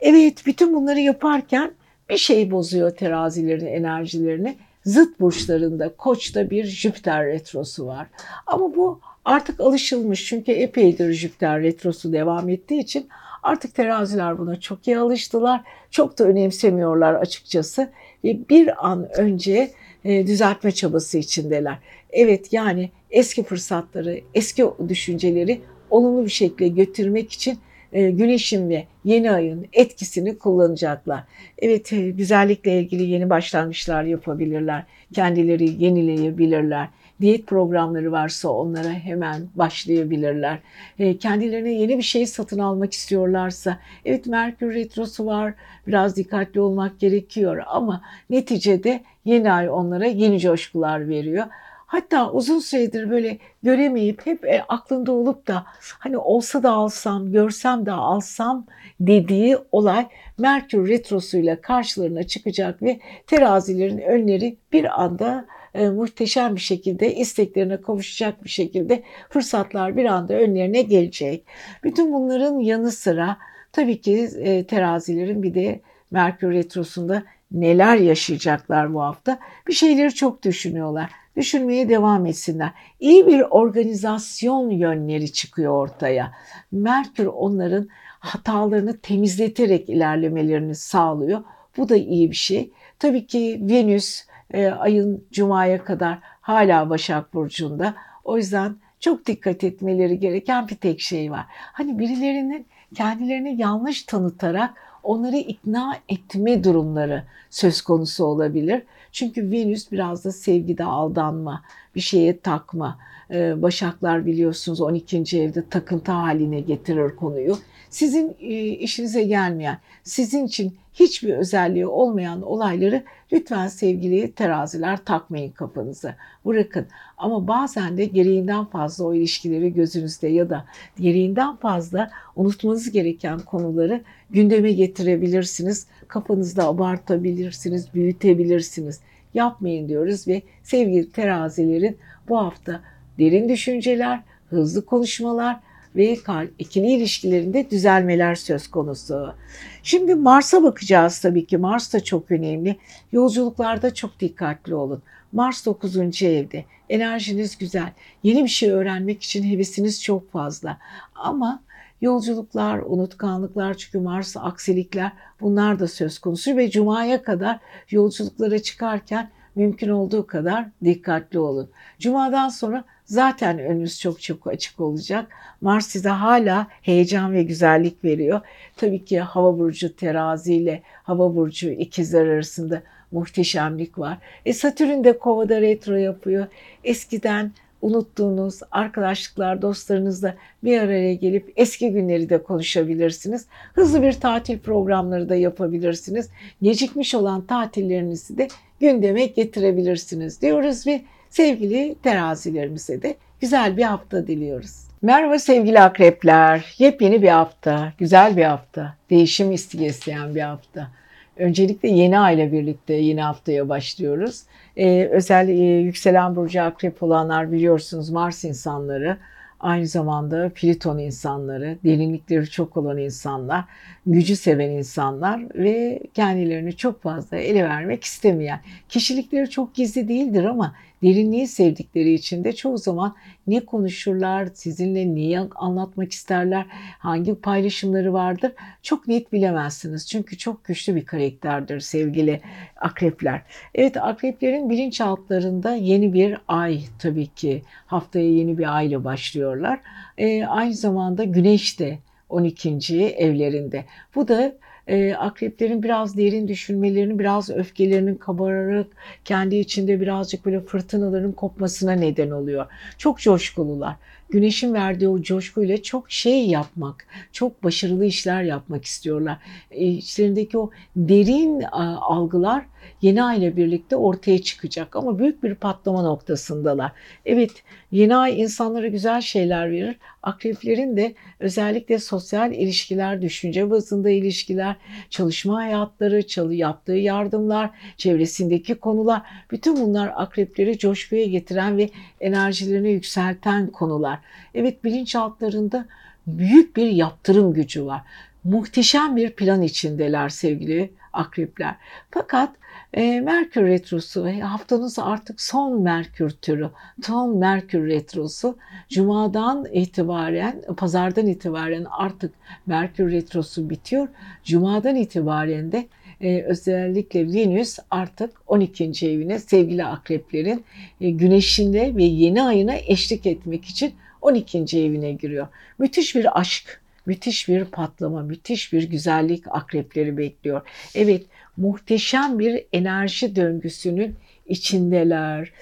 Evet bütün bunları yaparken bir şey bozuyor terazilerin enerjilerini. Zıt burçlarında Koç'ta bir Jüpiter retrosu var. Ama bu artık alışılmış çünkü epeydir Jüpiter retrosu devam ettiği için artık teraziler buna çok iyi alıştılar. Çok da önemsemiyorlar açıkçası. Ve bir an önce e, düzeltme çabası içindeler. Evet yani eski fırsatları, eski düşünceleri olumlu bir şekilde götürmek için e, güneşin ve yeni ayın etkisini kullanacaklar. Evet e, güzellikle ilgili yeni başlangıçlar yapabilirler. Kendileri yenileyebilirler. Diyet programları varsa onlara hemen başlayabilirler. E, kendilerine yeni bir şey satın almak istiyorlarsa, evet Merkür Retrosu var, biraz dikkatli olmak gerekiyor ama neticede yeni ay onlara yeni coşkular veriyor. Hatta uzun süredir böyle göremeyip hep e, aklında olup da hani olsa da alsam, görsem de alsam dediği olay Merkür Retrosu'yla karşılarına çıkacak ve terazilerin önleri bir anda e, muhteşem bir şekilde isteklerine kavuşacak bir şekilde fırsatlar bir anda önlerine gelecek. Bütün bunların yanı sıra tabii ki e, terazilerin bir de Merkür Retrosu'nda neler yaşayacaklar bu hafta bir şeyleri çok düşünüyorlar düşünmeye devam etsinler. İyi bir organizasyon yönleri çıkıyor ortaya. Merkür onların hatalarını temizleterek ilerlemelerini sağlıyor. Bu da iyi bir şey. Tabii ki Venüs e, ayın cumaya kadar hala Başak Burcu'nda. O yüzden çok dikkat etmeleri gereken bir tek şey var. Hani birilerinin kendilerini yanlış tanıtarak onları ikna etme durumları söz konusu olabilir. Çünkü Venüs biraz da sevgide aldanma, bir şeye takma. Ee, Başaklar biliyorsunuz 12. evde takıntı haline getirir konuyu. Sizin e, işinize gelmeyen, sizin için hiçbir özelliği olmayan olayları lütfen sevgili teraziler takmayın kafanıza. Bırakın. Ama bazen de gereğinden fazla o ilişkileri gözünüzde ya da gereğinden fazla unutmanız gereken konuları gündeme getirebilirsiniz. Kafanızda abartabilirsiniz, büyütebilirsiniz. Yapmayın diyoruz ve sevgili terazilerin bu hafta derin düşünceler, hızlı konuşmalar ve ikili ilişkilerinde düzelmeler söz konusu. Şimdi Mars'a bakacağız tabii ki. Mars da çok önemli. Yolculuklarda çok dikkatli olun. Mars 9. evde. Enerjiniz güzel. Yeni bir şey öğrenmek için hevesiniz çok fazla. Ama yolculuklar, unutkanlıklar çünkü Mars aksilikler bunlar da söz konusu ve Cuma'ya kadar yolculuklara çıkarken mümkün olduğu kadar dikkatli olun. Cuma'dan sonra zaten önünüz çok çok açık olacak. Mars size hala heyecan ve güzellik veriyor. Tabii ki hava burcu terazi ile hava burcu ikizler arasında muhteşemlik var. E Satürn de kovada retro yapıyor. Eskiden unuttuğunuz arkadaşlıklar, dostlarınızla bir araya gelip eski günleri de konuşabilirsiniz. Hızlı bir tatil programları da yapabilirsiniz. Gecikmiş olan tatillerinizi de gündeme getirebilirsiniz diyoruz ve sevgili terazilerimize de güzel bir hafta diliyoruz. Merhaba sevgili akrepler. Yepyeni bir hafta, güzel bir hafta, değişim isteyen bir hafta. Öncelikle yeni aile birlikte yeni haftaya başlıyoruz. Ee, özel e, yükselen burcu akrep olanlar biliyorsunuz Mars insanları aynı zamanda Pliton insanları, derinlikleri çok olan insanlar, gücü seven insanlar ve kendilerini çok fazla ele vermek istemeyen. Kişilikleri çok gizli değildir ama derinliği sevdikleri için de çoğu zaman ne konuşurlar, sizinle neyi anlatmak isterler, hangi paylaşımları vardır çok net bilemezsiniz. Çünkü çok güçlü bir karakterdir sevgili akrepler. Evet akreplerin bilinçaltlarında yeni bir ay tabii ki haftaya yeni bir ay ile başlıyorlar. Ee, aynı zamanda güneş de 12. evlerinde. Bu da e, akreplerin biraz derin düşünmelerini, biraz öfkelerinin kabararak kendi içinde birazcık böyle fırtınaların kopmasına neden oluyor. Çok coşkulular. Güneşin verdiği o coşkuyla çok şey yapmak, çok başarılı işler yapmak istiyorlar. E, içlerindeki o derin a, algılar yeni ay ile birlikte ortaya çıkacak ama büyük bir patlama noktasındalar. Evet yeni ay insanlara güzel şeyler verir. Akreplerin de özellikle sosyal ilişkiler, düşünce bazında ilişkiler, çalışma hayatları, çalı yaptığı yardımlar, çevresindeki konular bütün bunlar akrepleri coşkuya getiren ve enerjilerini yükselten konular. Evet bilinçaltlarında büyük bir yaptırım gücü var. Muhteşem bir plan içindeler sevgili akrepler. Fakat e, Merkür Retrosu haftanız artık son Merkür türü, son Merkür Retrosu. Cumadan itibaren, pazardan itibaren artık Merkür Retrosu bitiyor. Cumadan itibaren de e, özellikle Venüs artık 12. evine sevgili akreplerin e, güneşinde ve yeni ayına eşlik etmek için 12. evine giriyor. Müthiş bir aşk, müthiş bir patlama, müthiş bir güzellik akrepleri bekliyor. Evet, muhteşem bir enerji döngüsünün içindeler.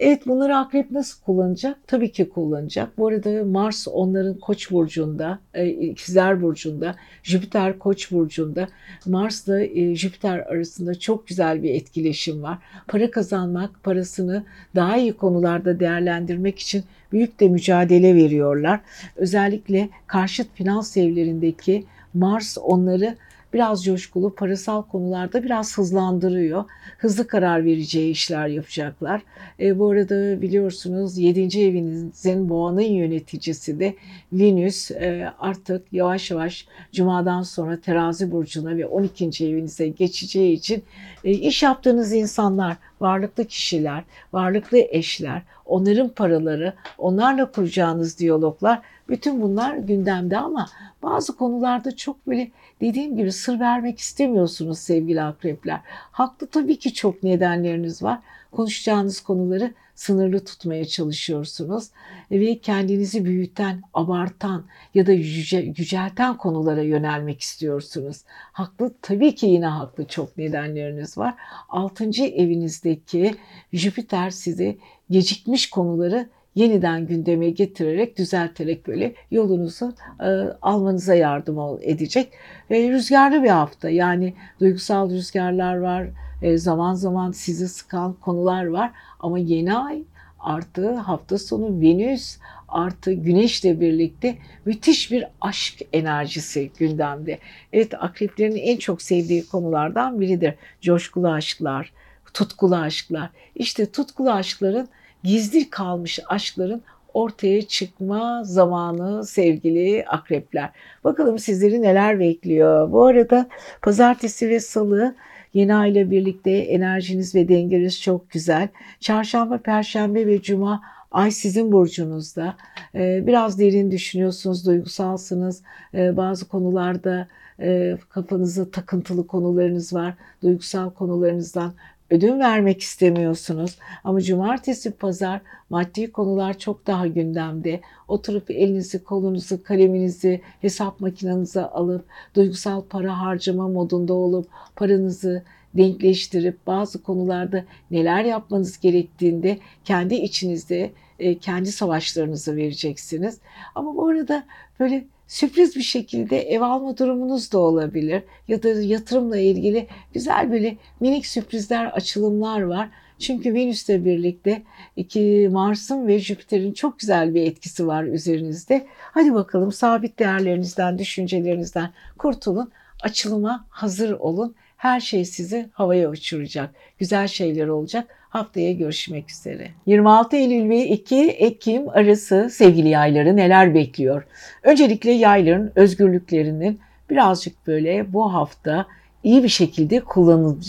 Evet bunları akrep nasıl kullanacak? Tabii ki kullanacak. Bu arada Mars onların koç burcunda, e, ikizler burcunda, Jüpiter koç burcunda. Mars'la e, Jüpiter arasında çok güzel bir etkileşim var. Para kazanmak, parasını daha iyi konularda değerlendirmek için büyük de mücadele veriyorlar. Özellikle karşıt finans evlerindeki Mars onları biraz coşkulu, parasal konularda biraz hızlandırıyor. Hızlı karar vereceği işler yapacaklar. E, bu arada biliyorsunuz 7. evinizin boğanın yöneticisi de Venüs e, artık yavaş yavaş Cuma'dan sonra terazi burcuna ve 12. evinize geçeceği için e, iş yaptığınız insanlar, varlıklı kişiler, varlıklı eşler, onların paraları, onlarla kuracağınız diyaloglar Bütün bunlar gündemde ama bazı konularda çok böyle dediğim gibi sır vermek istemiyorsunuz sevgili akrepler. Haklı tabii ki çok nedenleriniz var. Konuşacağınız konuları sınırlı tutmaya çalışıyorsunuz ve kendinizi büyüten, abartan ya da yüce, yücelten konulara yönelmek istiyorsunuz. Haklı tabii ki yine haklı çok nedenleriniz var. Altıncı evinizdeki Jüpiter size gecikmiş konuları yeniden gündeme getirerek, düzelterek böyle yolunuzu e, almanıza yardım edecek. E, rüzgarlı bir hafta yani duygusal rüzgarlar var, e, zaman zaman sizi sıkan konular var ama yeni ay artı hafta sonu Venüs artı Güneşle birlikte müthiş bir aşk enerjisi gündemde. Evet akreplerin en çok sevdiği konulardan biridir. Coşkulu aşklar, tutkulu aşklar. İşte tutkulu aşkların gizli kalmış aşkların ortaya çıkma zamanı sevgili akrepler. Bakalım sizleri neler bekliyor. Bu arada pazartesi ve salı Yeni ay ile birlikte enerjiniz ve dengeniz çok güzel. Çarşamba, perşembe ve cuma ay sizin burcunuzda. Ee, biraz derin düşünüyorsunuz, duygusalsınız. Ee, bazı konularda e, kafanızda takıntılı konularınız var. Duygusal konularınızdan ödün vermek istemiyorsunuz. Ama cumartesi, pazar maddi konular çok daha gündemde. Oturup elinizi, kolunuzu, kaleminizi, hesap makinenize alıp duygusal para harcama modunda olup paranızı denkleştirip bazı konularda neler yapmanız gerektiğinde kendi içinizde e, kendi savaşlarınızı vereceksiniz. Ama bu arada böyle sürpriz bir şekilde ev alma durumunuz da olabilir. Ya da yatırımla ilgili güzel böyle minik sürprizler, açılımlar var. Çünkü Venüs'le birlikte iki Mars'ın ve Jüpiter'in çok güzel bir etkisi var üzerinizde. Hadi bakalım sabit değerlerinizden, düşüncelerinizden kurtulun. Açılıma hazır olun. Her şey sizi havaya uçuracak. Güzel şeyler olacak. Haftaya görüşmek üzere. 26 Eylül ve 2 Ekim arası sevgili yayları neler bekliyor? Öncelikle yayların özgürlüklerinin birazcık böyle bu hafta iyi bir şekilde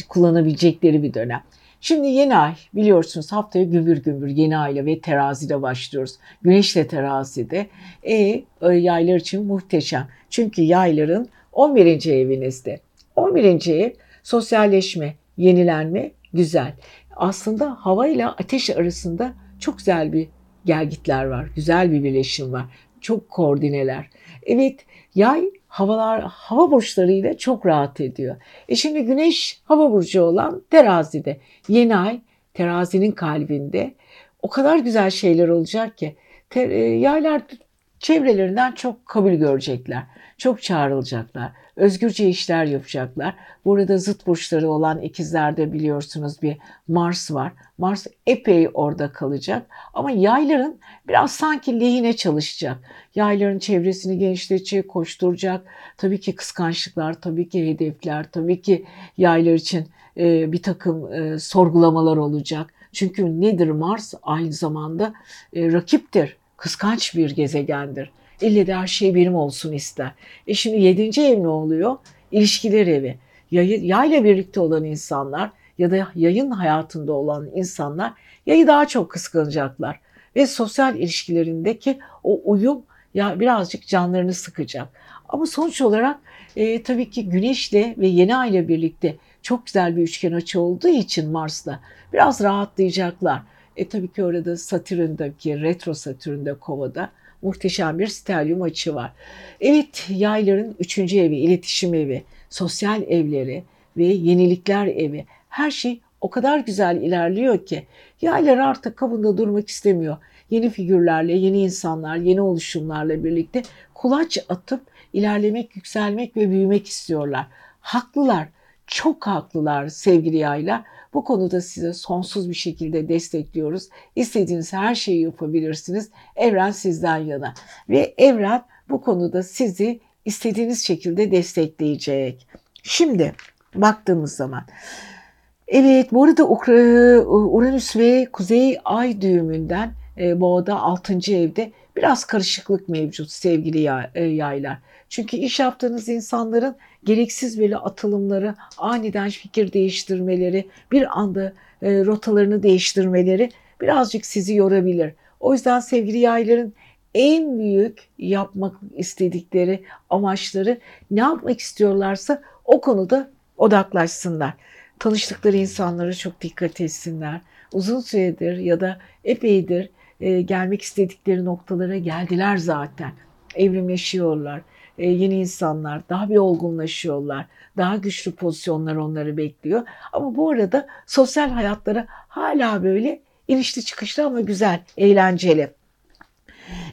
kullanabilecekleri bir dönem. Şimdi yeni ay biliyorsunuz haftaya gümbür gümbür yeni ayla ve terazide başlıyoruz. Güneş de terazide. E, e, yaylar için muhteşem. Çünkü yayların 11. evinizde. 11. ev sosyalleşme, yenilenme güzel aslında hava ile ateş arasında çok güzel bir gelgitler var. Güzel bir birleşim var. Çok koordineler. Evet yay havalar hava burçlarıyla çok rahat ediyor. E şimdi güneş hava burcu olan terazide. Yeni ay terazinin kalbinde. O kadar güzel şeyler olacak ki. Te, e, yaylar çevrelerinden çok kabul görecekler. Çok çağrılacaklar özgürce işler yapacaklar. Burada zıt burçları olan ikizlerde biliyorsunuz bir Mars var. Mars epey orada kalacak ama yayların biraz sanki lehine çalışacak. Yayların çevresini genişletecek, koşturacak. Tabii ki kıskançlıklar, tabii ki hedefler, tabii ki yaylar için e, bir takım e, sorgulamalar olacak. Çünkü nedir Mars? Aynı zamanda e, rakiptir, kıskanç bir gezegendir. İlle de her şey benim olsun ister. E şimdi yedinci ev ne oluyor? İlişkiler evi. Yay, yayla birlikte olan insanlar ya da yayın hayatında olan insanlar yayı daha çok kıskanacaklar. Ve sosyal ilişkilerindeki o uyum ya birazcık canlarını sıkacak. Ama sonuç olarak e, tabii ki Güneş'le ve Yeni Ay'la birlikte çok güzel bir üçgen açı olduğu için Mars'la biraz rahatlayacaklar. E tabii ki orada Satürn'deki retro Satürn'de Kova'da muhteşem bir stelyum açı var. Evet yayların üçüncü evi, iletişim evi, sosyal evleri ve yenilikler evi her şey o kadar güzel ilerliyor ki yaylar artık kabında durmak istemiyor. Yeni figürlerle, yeni insanlar, yeni oluşumlarla birlikte kulaç atıp ilerlemek, yükselmek ve büyümek istiyorlar. Haklılar, çok haklılar sevgili yaylar. Bu konuda size sonsuz bir şekilde destekliyoruz. İstediğiniz her şeyi yapabilirsiniz. Evren sizden yana ve evren bu konuda sizi istediğiniz şekilde destekleyecek. Şimdi baktığımız zaman Evet bu arada Uranüs ve Kuzey Ay düğümünden e, Boğa'da 6. evde biraz karışıklık mevcut sevgili e, yaylar. Çünkü iş yaptığınız insanların gereksiz böyle atılımları, aniden fikir değiştirmeleri, bir anda e, rotalarını değiştirmeleri birazcık sizi yorabilir. O yüzden sevgili yayların en büyük yapmak istedikleri amaçları ne yapmak istiyorlarsa o konuda odaklaşsınlar. Tanıştıkları insanlara çok dikkat etsinler. Uzun süredir ya da epeydir e, gelmek istedikleri noktalara geldiler zaten. Evrimleşiyorlar. E, yeni insanlar daha bir olgunlaşıyorlar. Daha güçlü pozisyonlar onları bekliyor. Ama bu arada sosyal hayatları hala böyle inişli çıkışlı ama güzel, eğlenceli.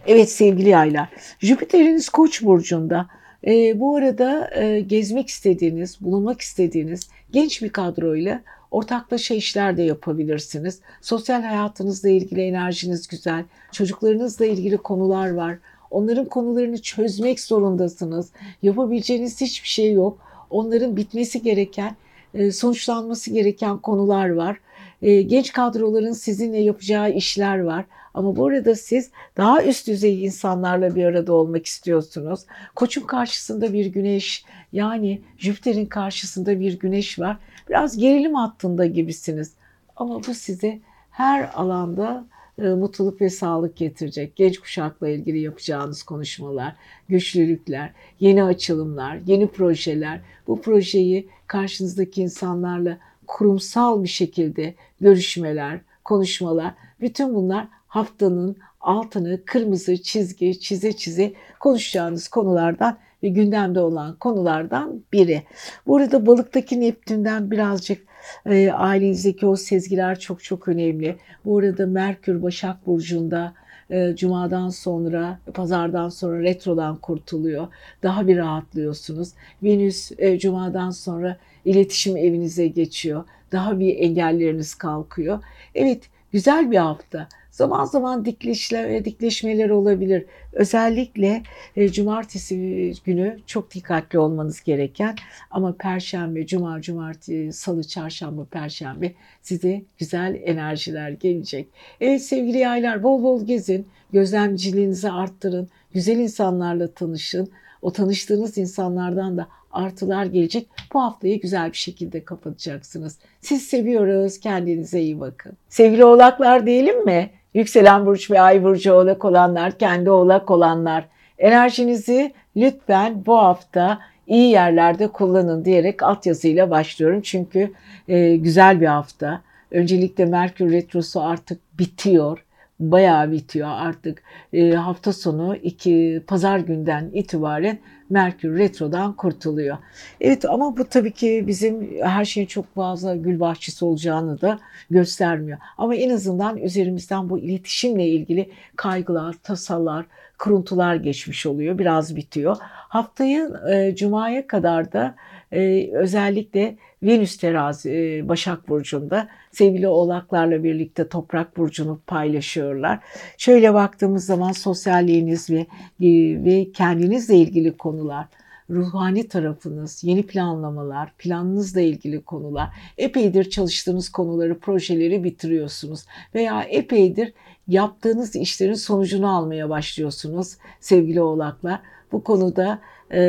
Evet sevgili yaylar, Jüpiter'iniz Koç burcunda. E, bu arada e, gezmek istediğiniz, bulunmak istediğiniz genç bir kadroyla ortaklaşa işler de yapabilirsiniz. Sosyal hayatınızla ilgili enerjiniz güzel, çocuklarınızla ilgili konular var. Onların konularını çözmek zorundasınız. Yapabileceğiniz hiçbir şey yok. Onların bitmesi gereken, e, sonuçlanması gereken konular var. E, genç kadroların sizinle yapacağı işler var. Ama bu arada siz daha üst düzey insanlarla bir arada olmak istiyorsunuz. Koçun karşısında bir güneş yani Jüpiter'in karşısında bir güneş var. Biraz gerilim hattında gibisiniz. Ama bu size her alanda mutluluk ve sağlık getirecek. Genç kuşakla ilgili yapacağınız konuşmalar, güçlülükler, yeni açılımlar, yeni projeler. Bu projeyi karşınızdaki insanlarla kurumsal bir şekilde görüşmeler, konuşmalar, bütün bunlar haftanın altını kırmızı çizgi çize çize konuşacağınız konulardan ve gündemde olan konulardan biri. Burada balıktaki Neptün'den birazcık e, ailenizdeki o sezgiler çok çok önemli. Bu arada Merkür Başak Burcu'nda e, Cuma'dan sonra, pazardan sonra retrodan kurtuluyor. Daha bir rahatlıyorsunuz. Venüs e, Cuma'dan sonra iletişim evinize geçiyor. Daha bir engelleriniz kalkıyor. Evet, güzel bir hafta. Zaman zaman dikleşler dikleşmeler olabilir. Özellikle e, cumartesi günü çok dikkatli olmanız gereken ama perşembe, cuma, cumartesi, salı, çarşamba, perşembe size güzel enerjiler gelecek. Evet sevgili yaylar bol bol gezin, gözlemciliğinizi arttırın, güzel insanlarla tanışın. O tanıştığınız insanlardan da artılar gelecek. Bu haftayı güzel bir şekilde kapatacaksınız. Siz seviyoruz. Kendinize iyi bakın. Sevgili oğlaklar diyelim mi? Yükselen burç ve ay burcu oğlak olanlar, kendi oğlak olanlar. Enerjinizi lütfen bu hafta iyi yerlerde kullanın diyerek altyazıyla başlıyorum. Çünkü e, güzel bir hafta. Öncelikle Merkür Retrosu artık bitiyor bayağı bitiyor artık. E, hafta sonu iki pazar günden itibaren Merkür Retro'dan kurtuluyor. Evet ama bu tabii ki bizim her şeyin çok fazla gül bahçesi olacağını da göstermiyor. Ama en azından üzerimizden bu iletişimle ilgili kaygılar, tasalar, kuruntular geçmiş oluyor. Biraz bitiyor. Haftayı e, Cuma'ya kadar da e, özellikle Venüs terazi e, Başak Burcu'nda sevgili oğlaklarla birlikte toprak burcunu paylaşıyorlar. Şöyle baktığımız zaman sosyalliğiniz ve, e, ve kendinizle ilgili konular, ruhani tarafınız, yeni planlamalar, planınızla ilgili konular, epeydir çalıştığınız konuları, projeleri bitiriyorsunuz veya epeydir yaptığınız işlerin sonucunu almaya başlıyorsunuz sevgili oğlaklar. Bu konuda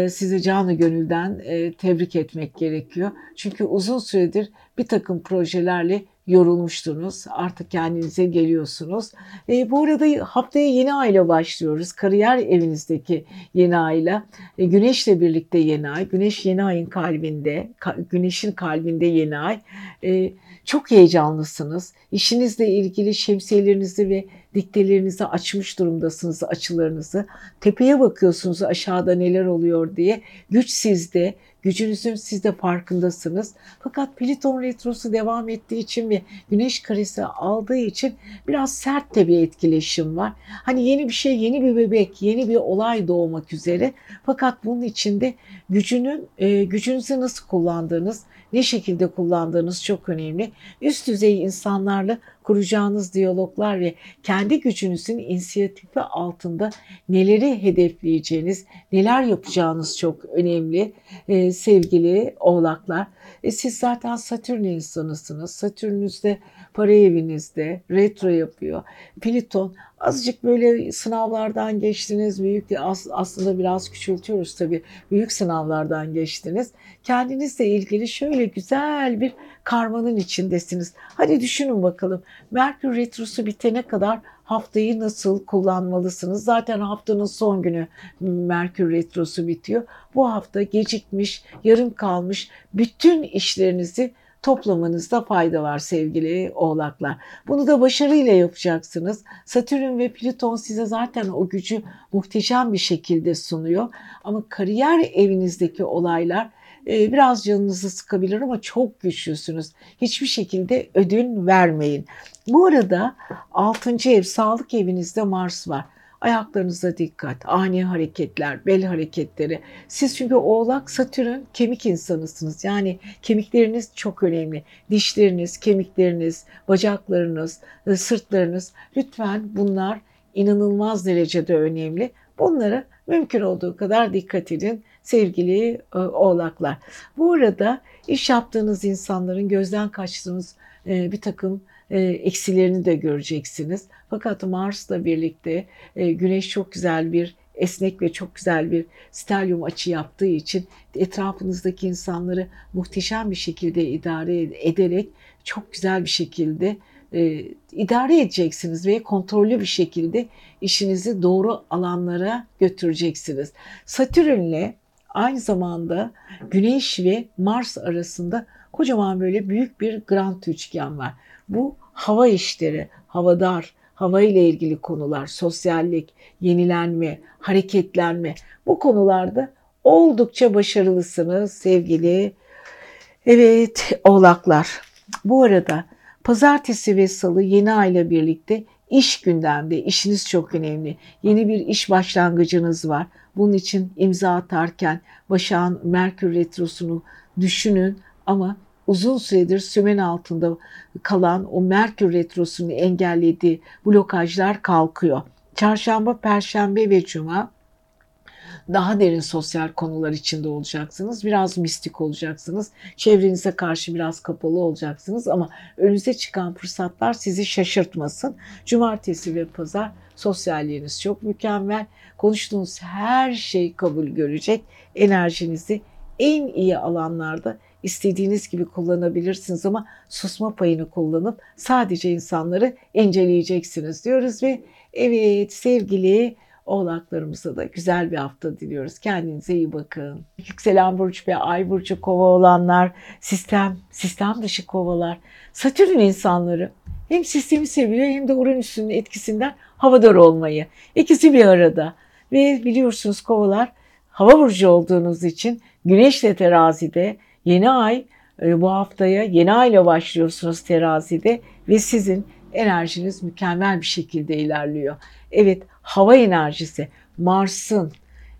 sizi canı gönülden e, tebrik etmek gerekiyor. Çünkü uzun süredir bir takım projelerle yorulmuştunuz. Artık kendinize geliyorsunuz. E, bu arada haftaya yeni ayla başlıyoruz. Kariyer evinizdeki yeni ayla. E, güneşle birlikte yeni ay. Güneş yeni ayın kalbinde. Ka, güneşin kalbinde yeni ay. E, çok heyecanlısınız. İşinizle ilgili şemsiyelerinizi ve diktelerinizi açmış durumdasınız açılarınızı. Tepeye bakıyorsunuz aşağıda neler oluyor diye. Güç sizde, gücünüzün siz de farkındasınız. Fakat Pliton retrosu devam ettiği için ve güneş karesi aldığı için biraz sert de bir etkileşim var. Hani yeni bir şey, yeni bir bebek, yeni bir olay doğmak üzere. Fakat bunun içinde gücünün, e, gücünüzü nasıl kullandığınız, ne şekilde kullandığınız çok önemli. Üst düzey insanlarla kuracağınız diyaloglar ve kendi gücünüzün inisiyatifi altında neleri hedefleyeceğiniz, neler yapacağınız çok önemli ee, sevgili oğlaklar. E, siz zaten Satürn insanısınız. Satürn'ünüzde para evinizde retro yapıyor. Plüton azıcık böyle sınavlardan geçtiniz. Büyük aslında biraz küçültüyoruz tabii. Büyük sınavlardan geçtiniz. Kendinizle ilgili şöyle güzel bir karmanın içindesiniz. Hadi düşünün bakalım. Merkür retrosu bitene kadar haftayı nasıl kullanmalısınız? Zaten haftanın son günü Merkür retrosu bitiyor. Bu hafta gecikmiş, yarım kalmış bütün işlerinizi toplamanızda fayda var sevgili oğlaklar. Bunu da başarıyla yapacaksınız. Satürn ve Plüton size zaten o gücü muhteşem bir şekilde sunuyor. Ama kariyer evinizdeki olaylar e, biraz canınızı sıkabilir ama çok güçlüsünüz. Hiçbir şekilde ödün vermeyin. Bu arada 6. ev sağlık evinizde Mars var. Ayaklarınıza dikkat, ani hareketler, bel hareketleri. Siz çünkü oğlak satürn kemik insanısınız. Yani kemikleriniz çok önemli. Dişleriniz, kemikleriniz, bacaklarınız, e, sırtlarınız. Lütfen bunlar inanılmaz derecede önemli. Bunları mümkün olduğu kadar dikkat edin sevgili e, oğlaklar. Bu arada iş yaptığınız insanların gözden kaçtığınız e, bir takım e, eksilerini de göreceksiniz. Fakat Mars'la birlikte e, Güneş çok güzel bir esnek ve çok güzel bir stelyum açı yaptığı için etrafınızdaki insanları muhteşem bir şekilde idare ederek çok güzel bir şekilde e, idare edeceksiniz ve kontrollü bir şekilde işinizi doğru alanlara götüreceksiniz. Satürn'le aynı zamanda Güneş ve Mars arasında kocaman böyle büyük bir grand üçgen var. Bu hava işleri, havadar, hava ile ilgili konular, sosyallik, yenilenme, hareketlenme bu konularda oldukça başarılısınız sevgili evet oğlaklar. Bu arada pazartesi ve salı yeni ay ile birlikte iş gündemde, işiniz çok önemli. Yeni bir iş başlangıcınız var. Bunun için imza atarken Başak'ın Merkür Retrosu'nu düşünün ama uzun süredir sümen altında kalan o Merkür Retrosu'nu engellediği blokajlar kalkıyor. Çarşamba, Perşembe ve Cuma daha derin sosyal konular içinde olacaksınız. Biraz mistik olacaksınız. Çevrenize karşı biraz kapalı olacaksınız ama önünüze çıkan fırsatlar sizi şaşırtmasın. Cumartesi ve pazar sosyalliğiniz çok mükemmel. Konuştuğunuz her şey kabul görecek. Enerjinizi en iyi alanlarda istediğiniz gibi kullanabilirsiniz ama susma payını kullanıp sadece insanları inceleyeceksiniz diyoruz ve evet sevgili Oğlaklarımıza da güzel bir hafta diliyoruz. Kendinize iyi bakın. Yükselen burç ve ay burcu kova olanlar, sistem, sistem dışı kovalar, Satürn insanları hem sistemi seviyor hem de Uranüs'ün etkisinden havadar olmayı. İkisi bir arada. Ve biliyorsunuz kovalar hava burcu olduğunuz için güneşle terazide yeni ay e, bu haftaya yeni ayla başlıyorsunuz terazide ve sizin enerjiniz mükemmel bir şekilde ilerliyor. Evet hava enerjisi Mars'ın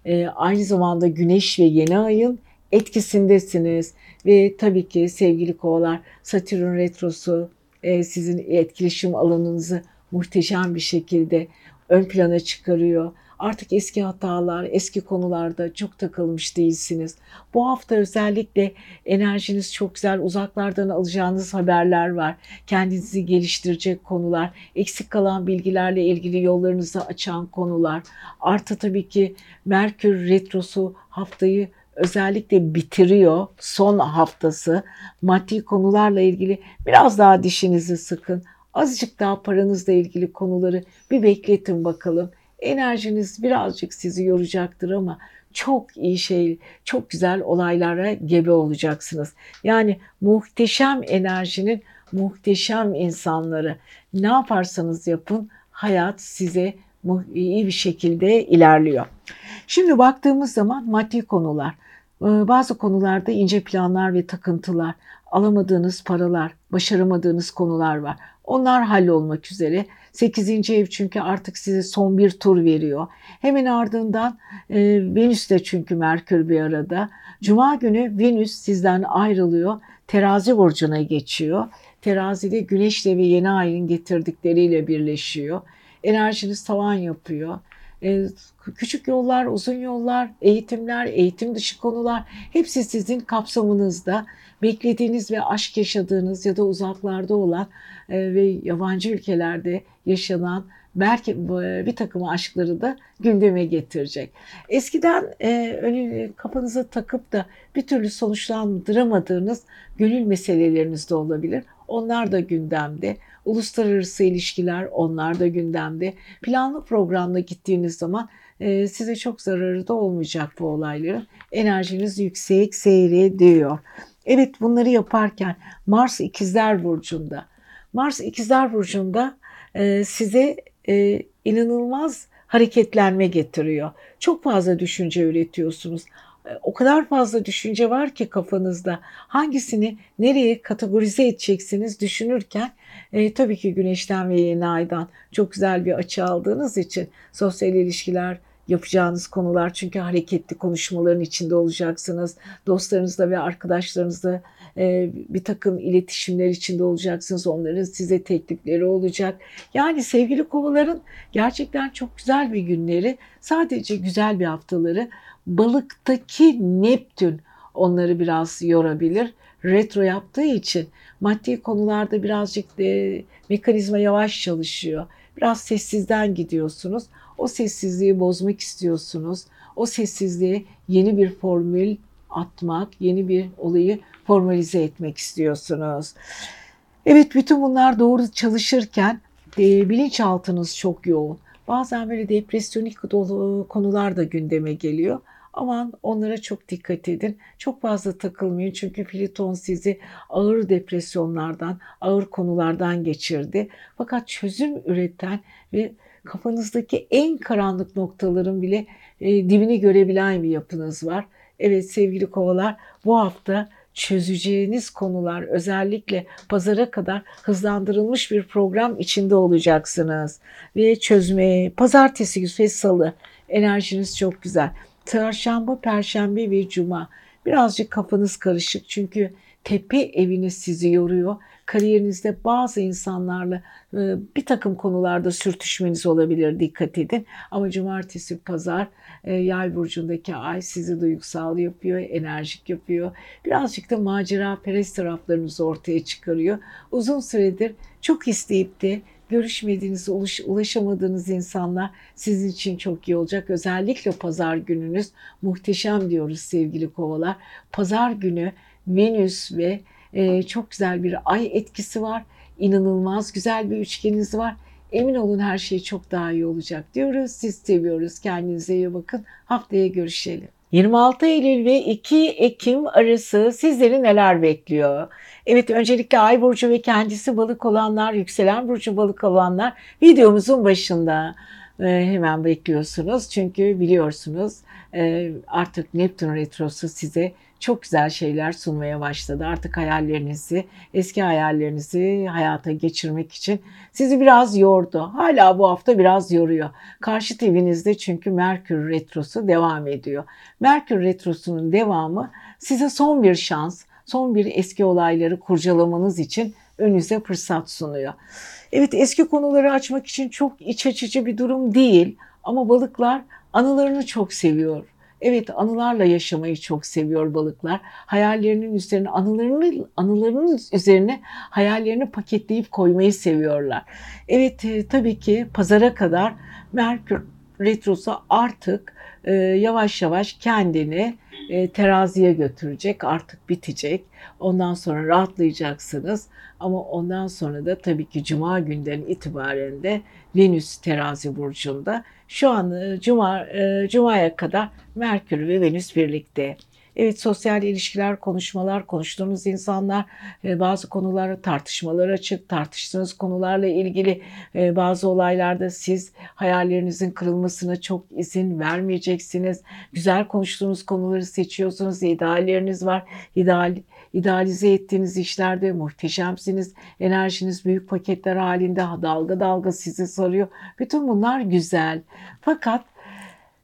e, aynı zamanda Güneş ve yeni ayın etkisindesiniz. Ve tabii ki sevgili kovalar Satürn retrosu e, sizin etkileşim alanınızı muhteşem bir şekilde ön plana çıkarıyor. Artık eski hatalar, eski konularda çok takılmış değilsiniz. Bu hafta özellikle enerjiniz çok güzel. Uzaklardan alacağınız haberler var. Kendinizi geliştirecek konular, eksik kalan bilgilerle ilgili yollarınızı açan konular. Artı tabii ki Merkür retrosu haftayı özellikle bitiriyor son haftası. Maddi konularla ilgili biraz daha dişinizi sıkın. Azıcık daha paranızla ilgili konuları bir bekletin bakalım. Enerjiniz birazcık sizi yoracaktır ama çok iyi şey, çok güzel olaylara gebe olacaksınız. Yani muhteşem enerjinin muhteşem insanları. Ne yaparsanız yapın hayat size iyi bir şekilde ilerliyor. Şimdi baktığımız zaman maddi konular. Ee, bazı konularda ince planlar ve takıntılar, alamadığınız paralar, başaramadığınız konular var. Onlar hallolmak üzere. 8. ev çünkü artık size son bir tur veriyor. Hemen ardından e, Venüs de çünkü Merkür bir arada. Cuma günü Venüs sizden ayrılıyor. Terazi burcuna geçiyor. Terazide Güneşle ve yeni ayın getirdikleriyle birleşiyor. Enerjiniz tavan yapıyor. E, küçük yollar, uzun yollar, eğitimler, eğitim dışı konular hepsi sizin kapsamınızda beklediğiniz ve aşk yaşadığınız ya da uzaklarda olan e, ve yabancı ülkelerde yaşanan belki e, bir takım aşkları da gündeme getirecek. Eskiden e, önü kafanıza takıp da bir türlü sonuçlandıramadığınız gönül meseleleriniz de olabilir. Onlar da gündemde. Uluslararası ilişkiler onlar da gündemde. Planlı programla gittiğiniz zaman e, size çok zararı da olmayacak bu olayların. Enerjiniz yüksek seyrediyor. Evet bunları yaparken Mars ikizler burcunda. Mars ikizler burcunda e, size e, inanılmaz hareketlenme getiriyor. Çok fazla düşünce üretiyorsunuz. E, o kadar fazla düşünce var ki kafanızda. Hangisini nereye kategorize edeceksiniz düşünürken e, tabii ki güneşten ve yeni aydan çok güzel bir açı aldığınız için sosyal ilişkiler, yapacağınız konular çünkü hareketli konuşmaların içinde olacaksınız. Dostlarınızla ve arkadaşlarınızla e, bir takım iletişimler içinde olacaksınız. Onların size teklifleri olacak. Yani sevgili kovaların gerçekten çok güzel bir günleri, sadece güzel bir haftaları. Balıktaki Neptün onları biraz yorabilir. Retro yaptığı için maddi konularda birazcık e, mekanizma yavaş çalışıyor. Biraz sessizden gidiyorsunuz. O sessizliği bozmak istiyorsunuz. O sessizliğe yeni bir formül atmak, yeni bir olayı formalize etmek istiyorsunuz. Evet bütün bunlar doğru çalışırken e, bilinçaltınız çok yoğun. Bazen böyle depresyonik dolu konular da gündeme geliyor. Aman onlara çok dikkat edin. Çok fazla takılmayın çünkü Pliton sizi ağır depresyonlardan, ağır konulardan geçirdi. Fakat çözüm üreten ve kafanızdaki en karanlık noktaların bile e, dibini görebilen bir yapınız var. Evet sevgili kovalar bu hafta çözeceğiniz konular özellikle pazara kadar hızlandırılmış bir program içinde olacaksınız. Ve çözmeye pazartesi ve salı enerjiniz çok güzel. Çarşamba, perşembe ve cuma birazcık kafanız karışık çünkü tepe eviniz sizi yoruyor kariyerinizde bazı insanlarla e, bir takım konularda sürtüşmeniz olabilir dikkat edin. Ama cumartesi, pazar e, yay burcundaki ay sizi duygusal yapıyor, enerjik yapıyor. Birazcık da macera perest taraflarınızı ortaya çıkarıyor. Uzun süredir çok isteyip de görüşmediğiniz, ulaşamadığınız insanlar sizin için çok iyi olacak. Özellikle pazar gününüz muhteşem diyoruz sevgili kovalar. Pazar günü Venüs ve e, çok güzel bir ay etkisi var. İnanılmaz güzel bir üçgeniniz var. Emin olun her şey çok daha iyi olacak diyoruz. Siz seviyoruz. Kendinize iyi bakın. Haftaya görüşelim. 26 Eylül ve 2 Ekim arası sizleri neler bekliyor? Evet öncelikle Ay Burcu ve kendisi balık olanlar, yükselen burcu balık olanlar videomuzun başında e, hemen bekliyorsunuz. Çünkü biliyorsunuz e, artık Neptün Retrosu size çok güzel şeyler sunmaya başladı. Artık hayallerinizi, eski hayallerinizi hayata geçirmek için sizi biraz yordu. Hala bu hafta biraz yoruyor. Karşı evinizde çünkü Merkür Retrosu devam ediyor. Merkür Retrosu'nun devamı size son bir şans, son bir eski olayları kurcalamanız için önünüze fırsat sunuyor. Evet eski konuları açmak için çok iç açıcı bir durum değil ama balıklar anılarını çok seviyor Evet anılarla yaşamayı çok seviyor balıklar. Hayallerinin üzerine anılarını anılarının üzerine hayallerini paketleyip koymayı seviyorlar. Evet e, tabii ki pazara kadar Merkür retrosu artık e, yavaş yavaş kendini e, teraziye götürecek. Artık bitecek. Ondan sonra rahatlayacaksınız. Ama ondan sonra da tabii ki cuma günden itibaren de Venüs terazi burcunda. Şu an e, cuma e, cumaya kadar Merkür ve Venüs birlikte. Evet sosyal ilişkiler, konuşmalar, konuştuğunuz insanlar, e, bazı konulara tartışmalar açık, tartıştığınız konularla ilgili e, bazı olaylarda siz hayallerinizin kırılmasına çok izin vermeyeceksiniz. Güzel konuştuğunuz konuları seçiyorsunuz, idealleriniz var. İdeal, idealize ettiğiniz işlerde muhteşemsiniz. Enerjiniz büyük paketler halinde dalga dalga sizi sarıyor. Bütün bunlar güzel. Fakat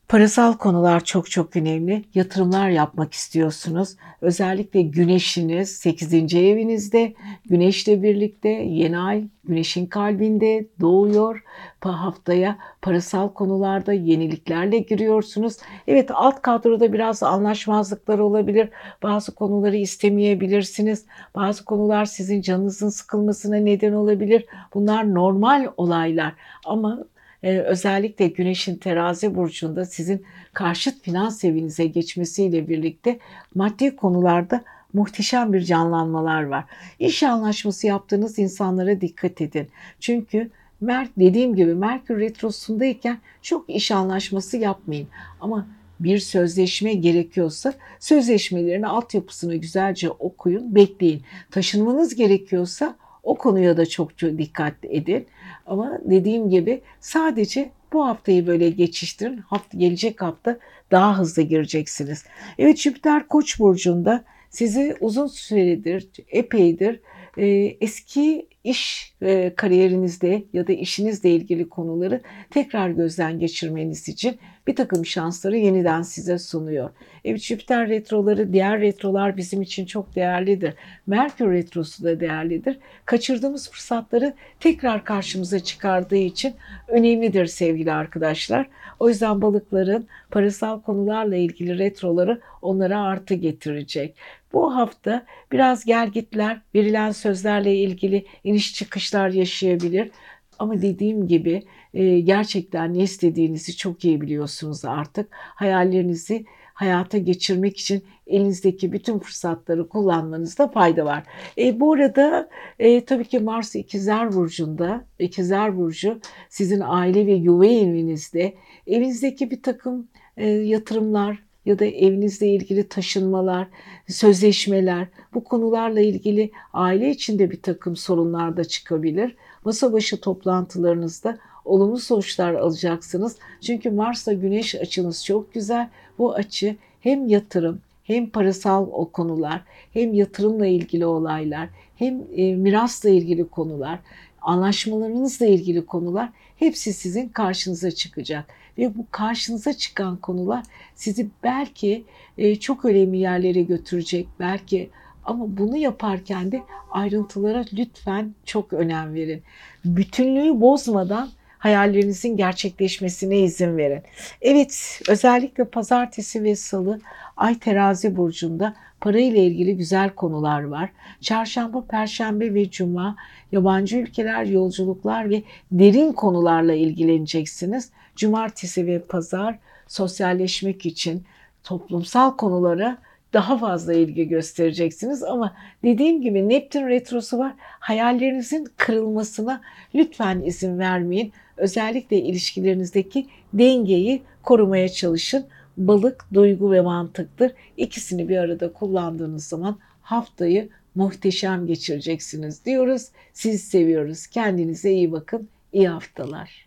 Parasal konular çok çok önemli. Yatırımlar yapmak istiyorsunuz. Özellikle güneşiniz 8. evinizde. Güneşle birlikte yeni ay güneşin kalbinde doğuyor. Haftaya parasal konularda yeniliklerle giriyorsunuz. Evet alt kadroda biraz anlaşmazlıklar olabilir. Bazı konuları istemeyebilirsiniz. Bazı konular sizin canınızın sıkılmasına neden olabilir. Bunlar normal olaylar ama ee, özellikle Güneş'in terazi burcunda sizin karşıt finans evinize geçmesiyle birlikte maddi konularda muhteşem bir canlanmalar var. İş anlaşması yaptığınız insanlara dikkat edin. Çünkü Mer dediğim gibi Merkür retrosundayken çok iş anlaşması yapmayın. Ama bir sözleşme gerekiyorsa sözleşmelerin altyapısını güzelce okuyun, bekleyin. Taşınmanız gerekiyorsa o konuya da çok dikkat edin. Ama dediğim gibi sadece bu haftayı böyle geçiştirin. Hafta, gelecek hafta daha hızlı gireceksiniz. Evet Jüpiter Koç burcunda sizi uzun süredir, epeydir e, eski iş e, kariyerinizde ya da işinizle ilgili konuları tekrar gözden geçirmeniz için bir takım şansları yeniden size sunuyor. Evet Jüpiter retroları, diğer retrolar bizim için çok değerlidir. Merkür retrosu da değerlidir. Kaçırdığımız fırsatları tekrar karşımıza çıkardığı için önemlidir sevgili arkadaşlar. O yüzden balıkların parasal konularla ilgili retroları onlara artı getirecek. Bu hafta biraz gelgitler, verilen sözlerle ilgili iniş çıkışlar yaşayabilir. Ama dediğim gibi e, gerçekten ne istediğinizi çok iyi biliyorsunuz artık. Hayallerinizi hayata geçirmek için elinizdeki bütün fırsatları kullanmanızda fayda var. E, bu arada e, tabii ki Mars İkizler Burcu'nda, İkizler Burcu sizin aile ve yuva evinizde evinizdeki bir takım e, yatırımlar, ya da evinizle ilgili taşınmalar, sözleşmeler, bu konularla ilgili aile içinde bir takım sorunlar da çıkabilir. Masa başı toplantılarınızda olumlu sonuçlar alacaksınız. Çünkü Mars'la Güneş açınız çok güzel. Bu açı hem yatırım hem parasal o konular, hem yatırımla ilgili olaylar, hem e, mirasla ilgili konular, anlaşmalarınızla ilgili konular hepsi sizin karşınıza çıkacak. Ve bu karşınıza çıkan konular sizi belki e, çok önemli yerlere götürecek, belki ama bunu yaparken de ayrıntılara lütfen çok önem verin. Bütünlüğü bozmadan hayallerinizin gerçekleşmesine izin verin. Evet, özellikle pazartesi ve salı Ay terazi burcunda para ile ilgili güzel konular var. Çarşamba, perşembe ve cuma yabancı ülkeler, yolculuklar ve derin konularla ilgileneceksiniz. Cumartesi ve pazar sosyalleşmek için toplumsal konulara daha fazla ilgi göstereceksiniz ama dediğim gibi Neptün retrosu var. Hayallerinizin kırılmasına lütfen izin vermeyin. Özellikle ilişkilerinizdeki dengeyi korumaya çalışın. Balık duygu ve mantıktır. İkisini bir arada kullandığınız zaman haftayı muhteşem geçireceksiniz diyoruz. Sizi seviyoruz. Kendinize iyi bakın. İyi haftalar.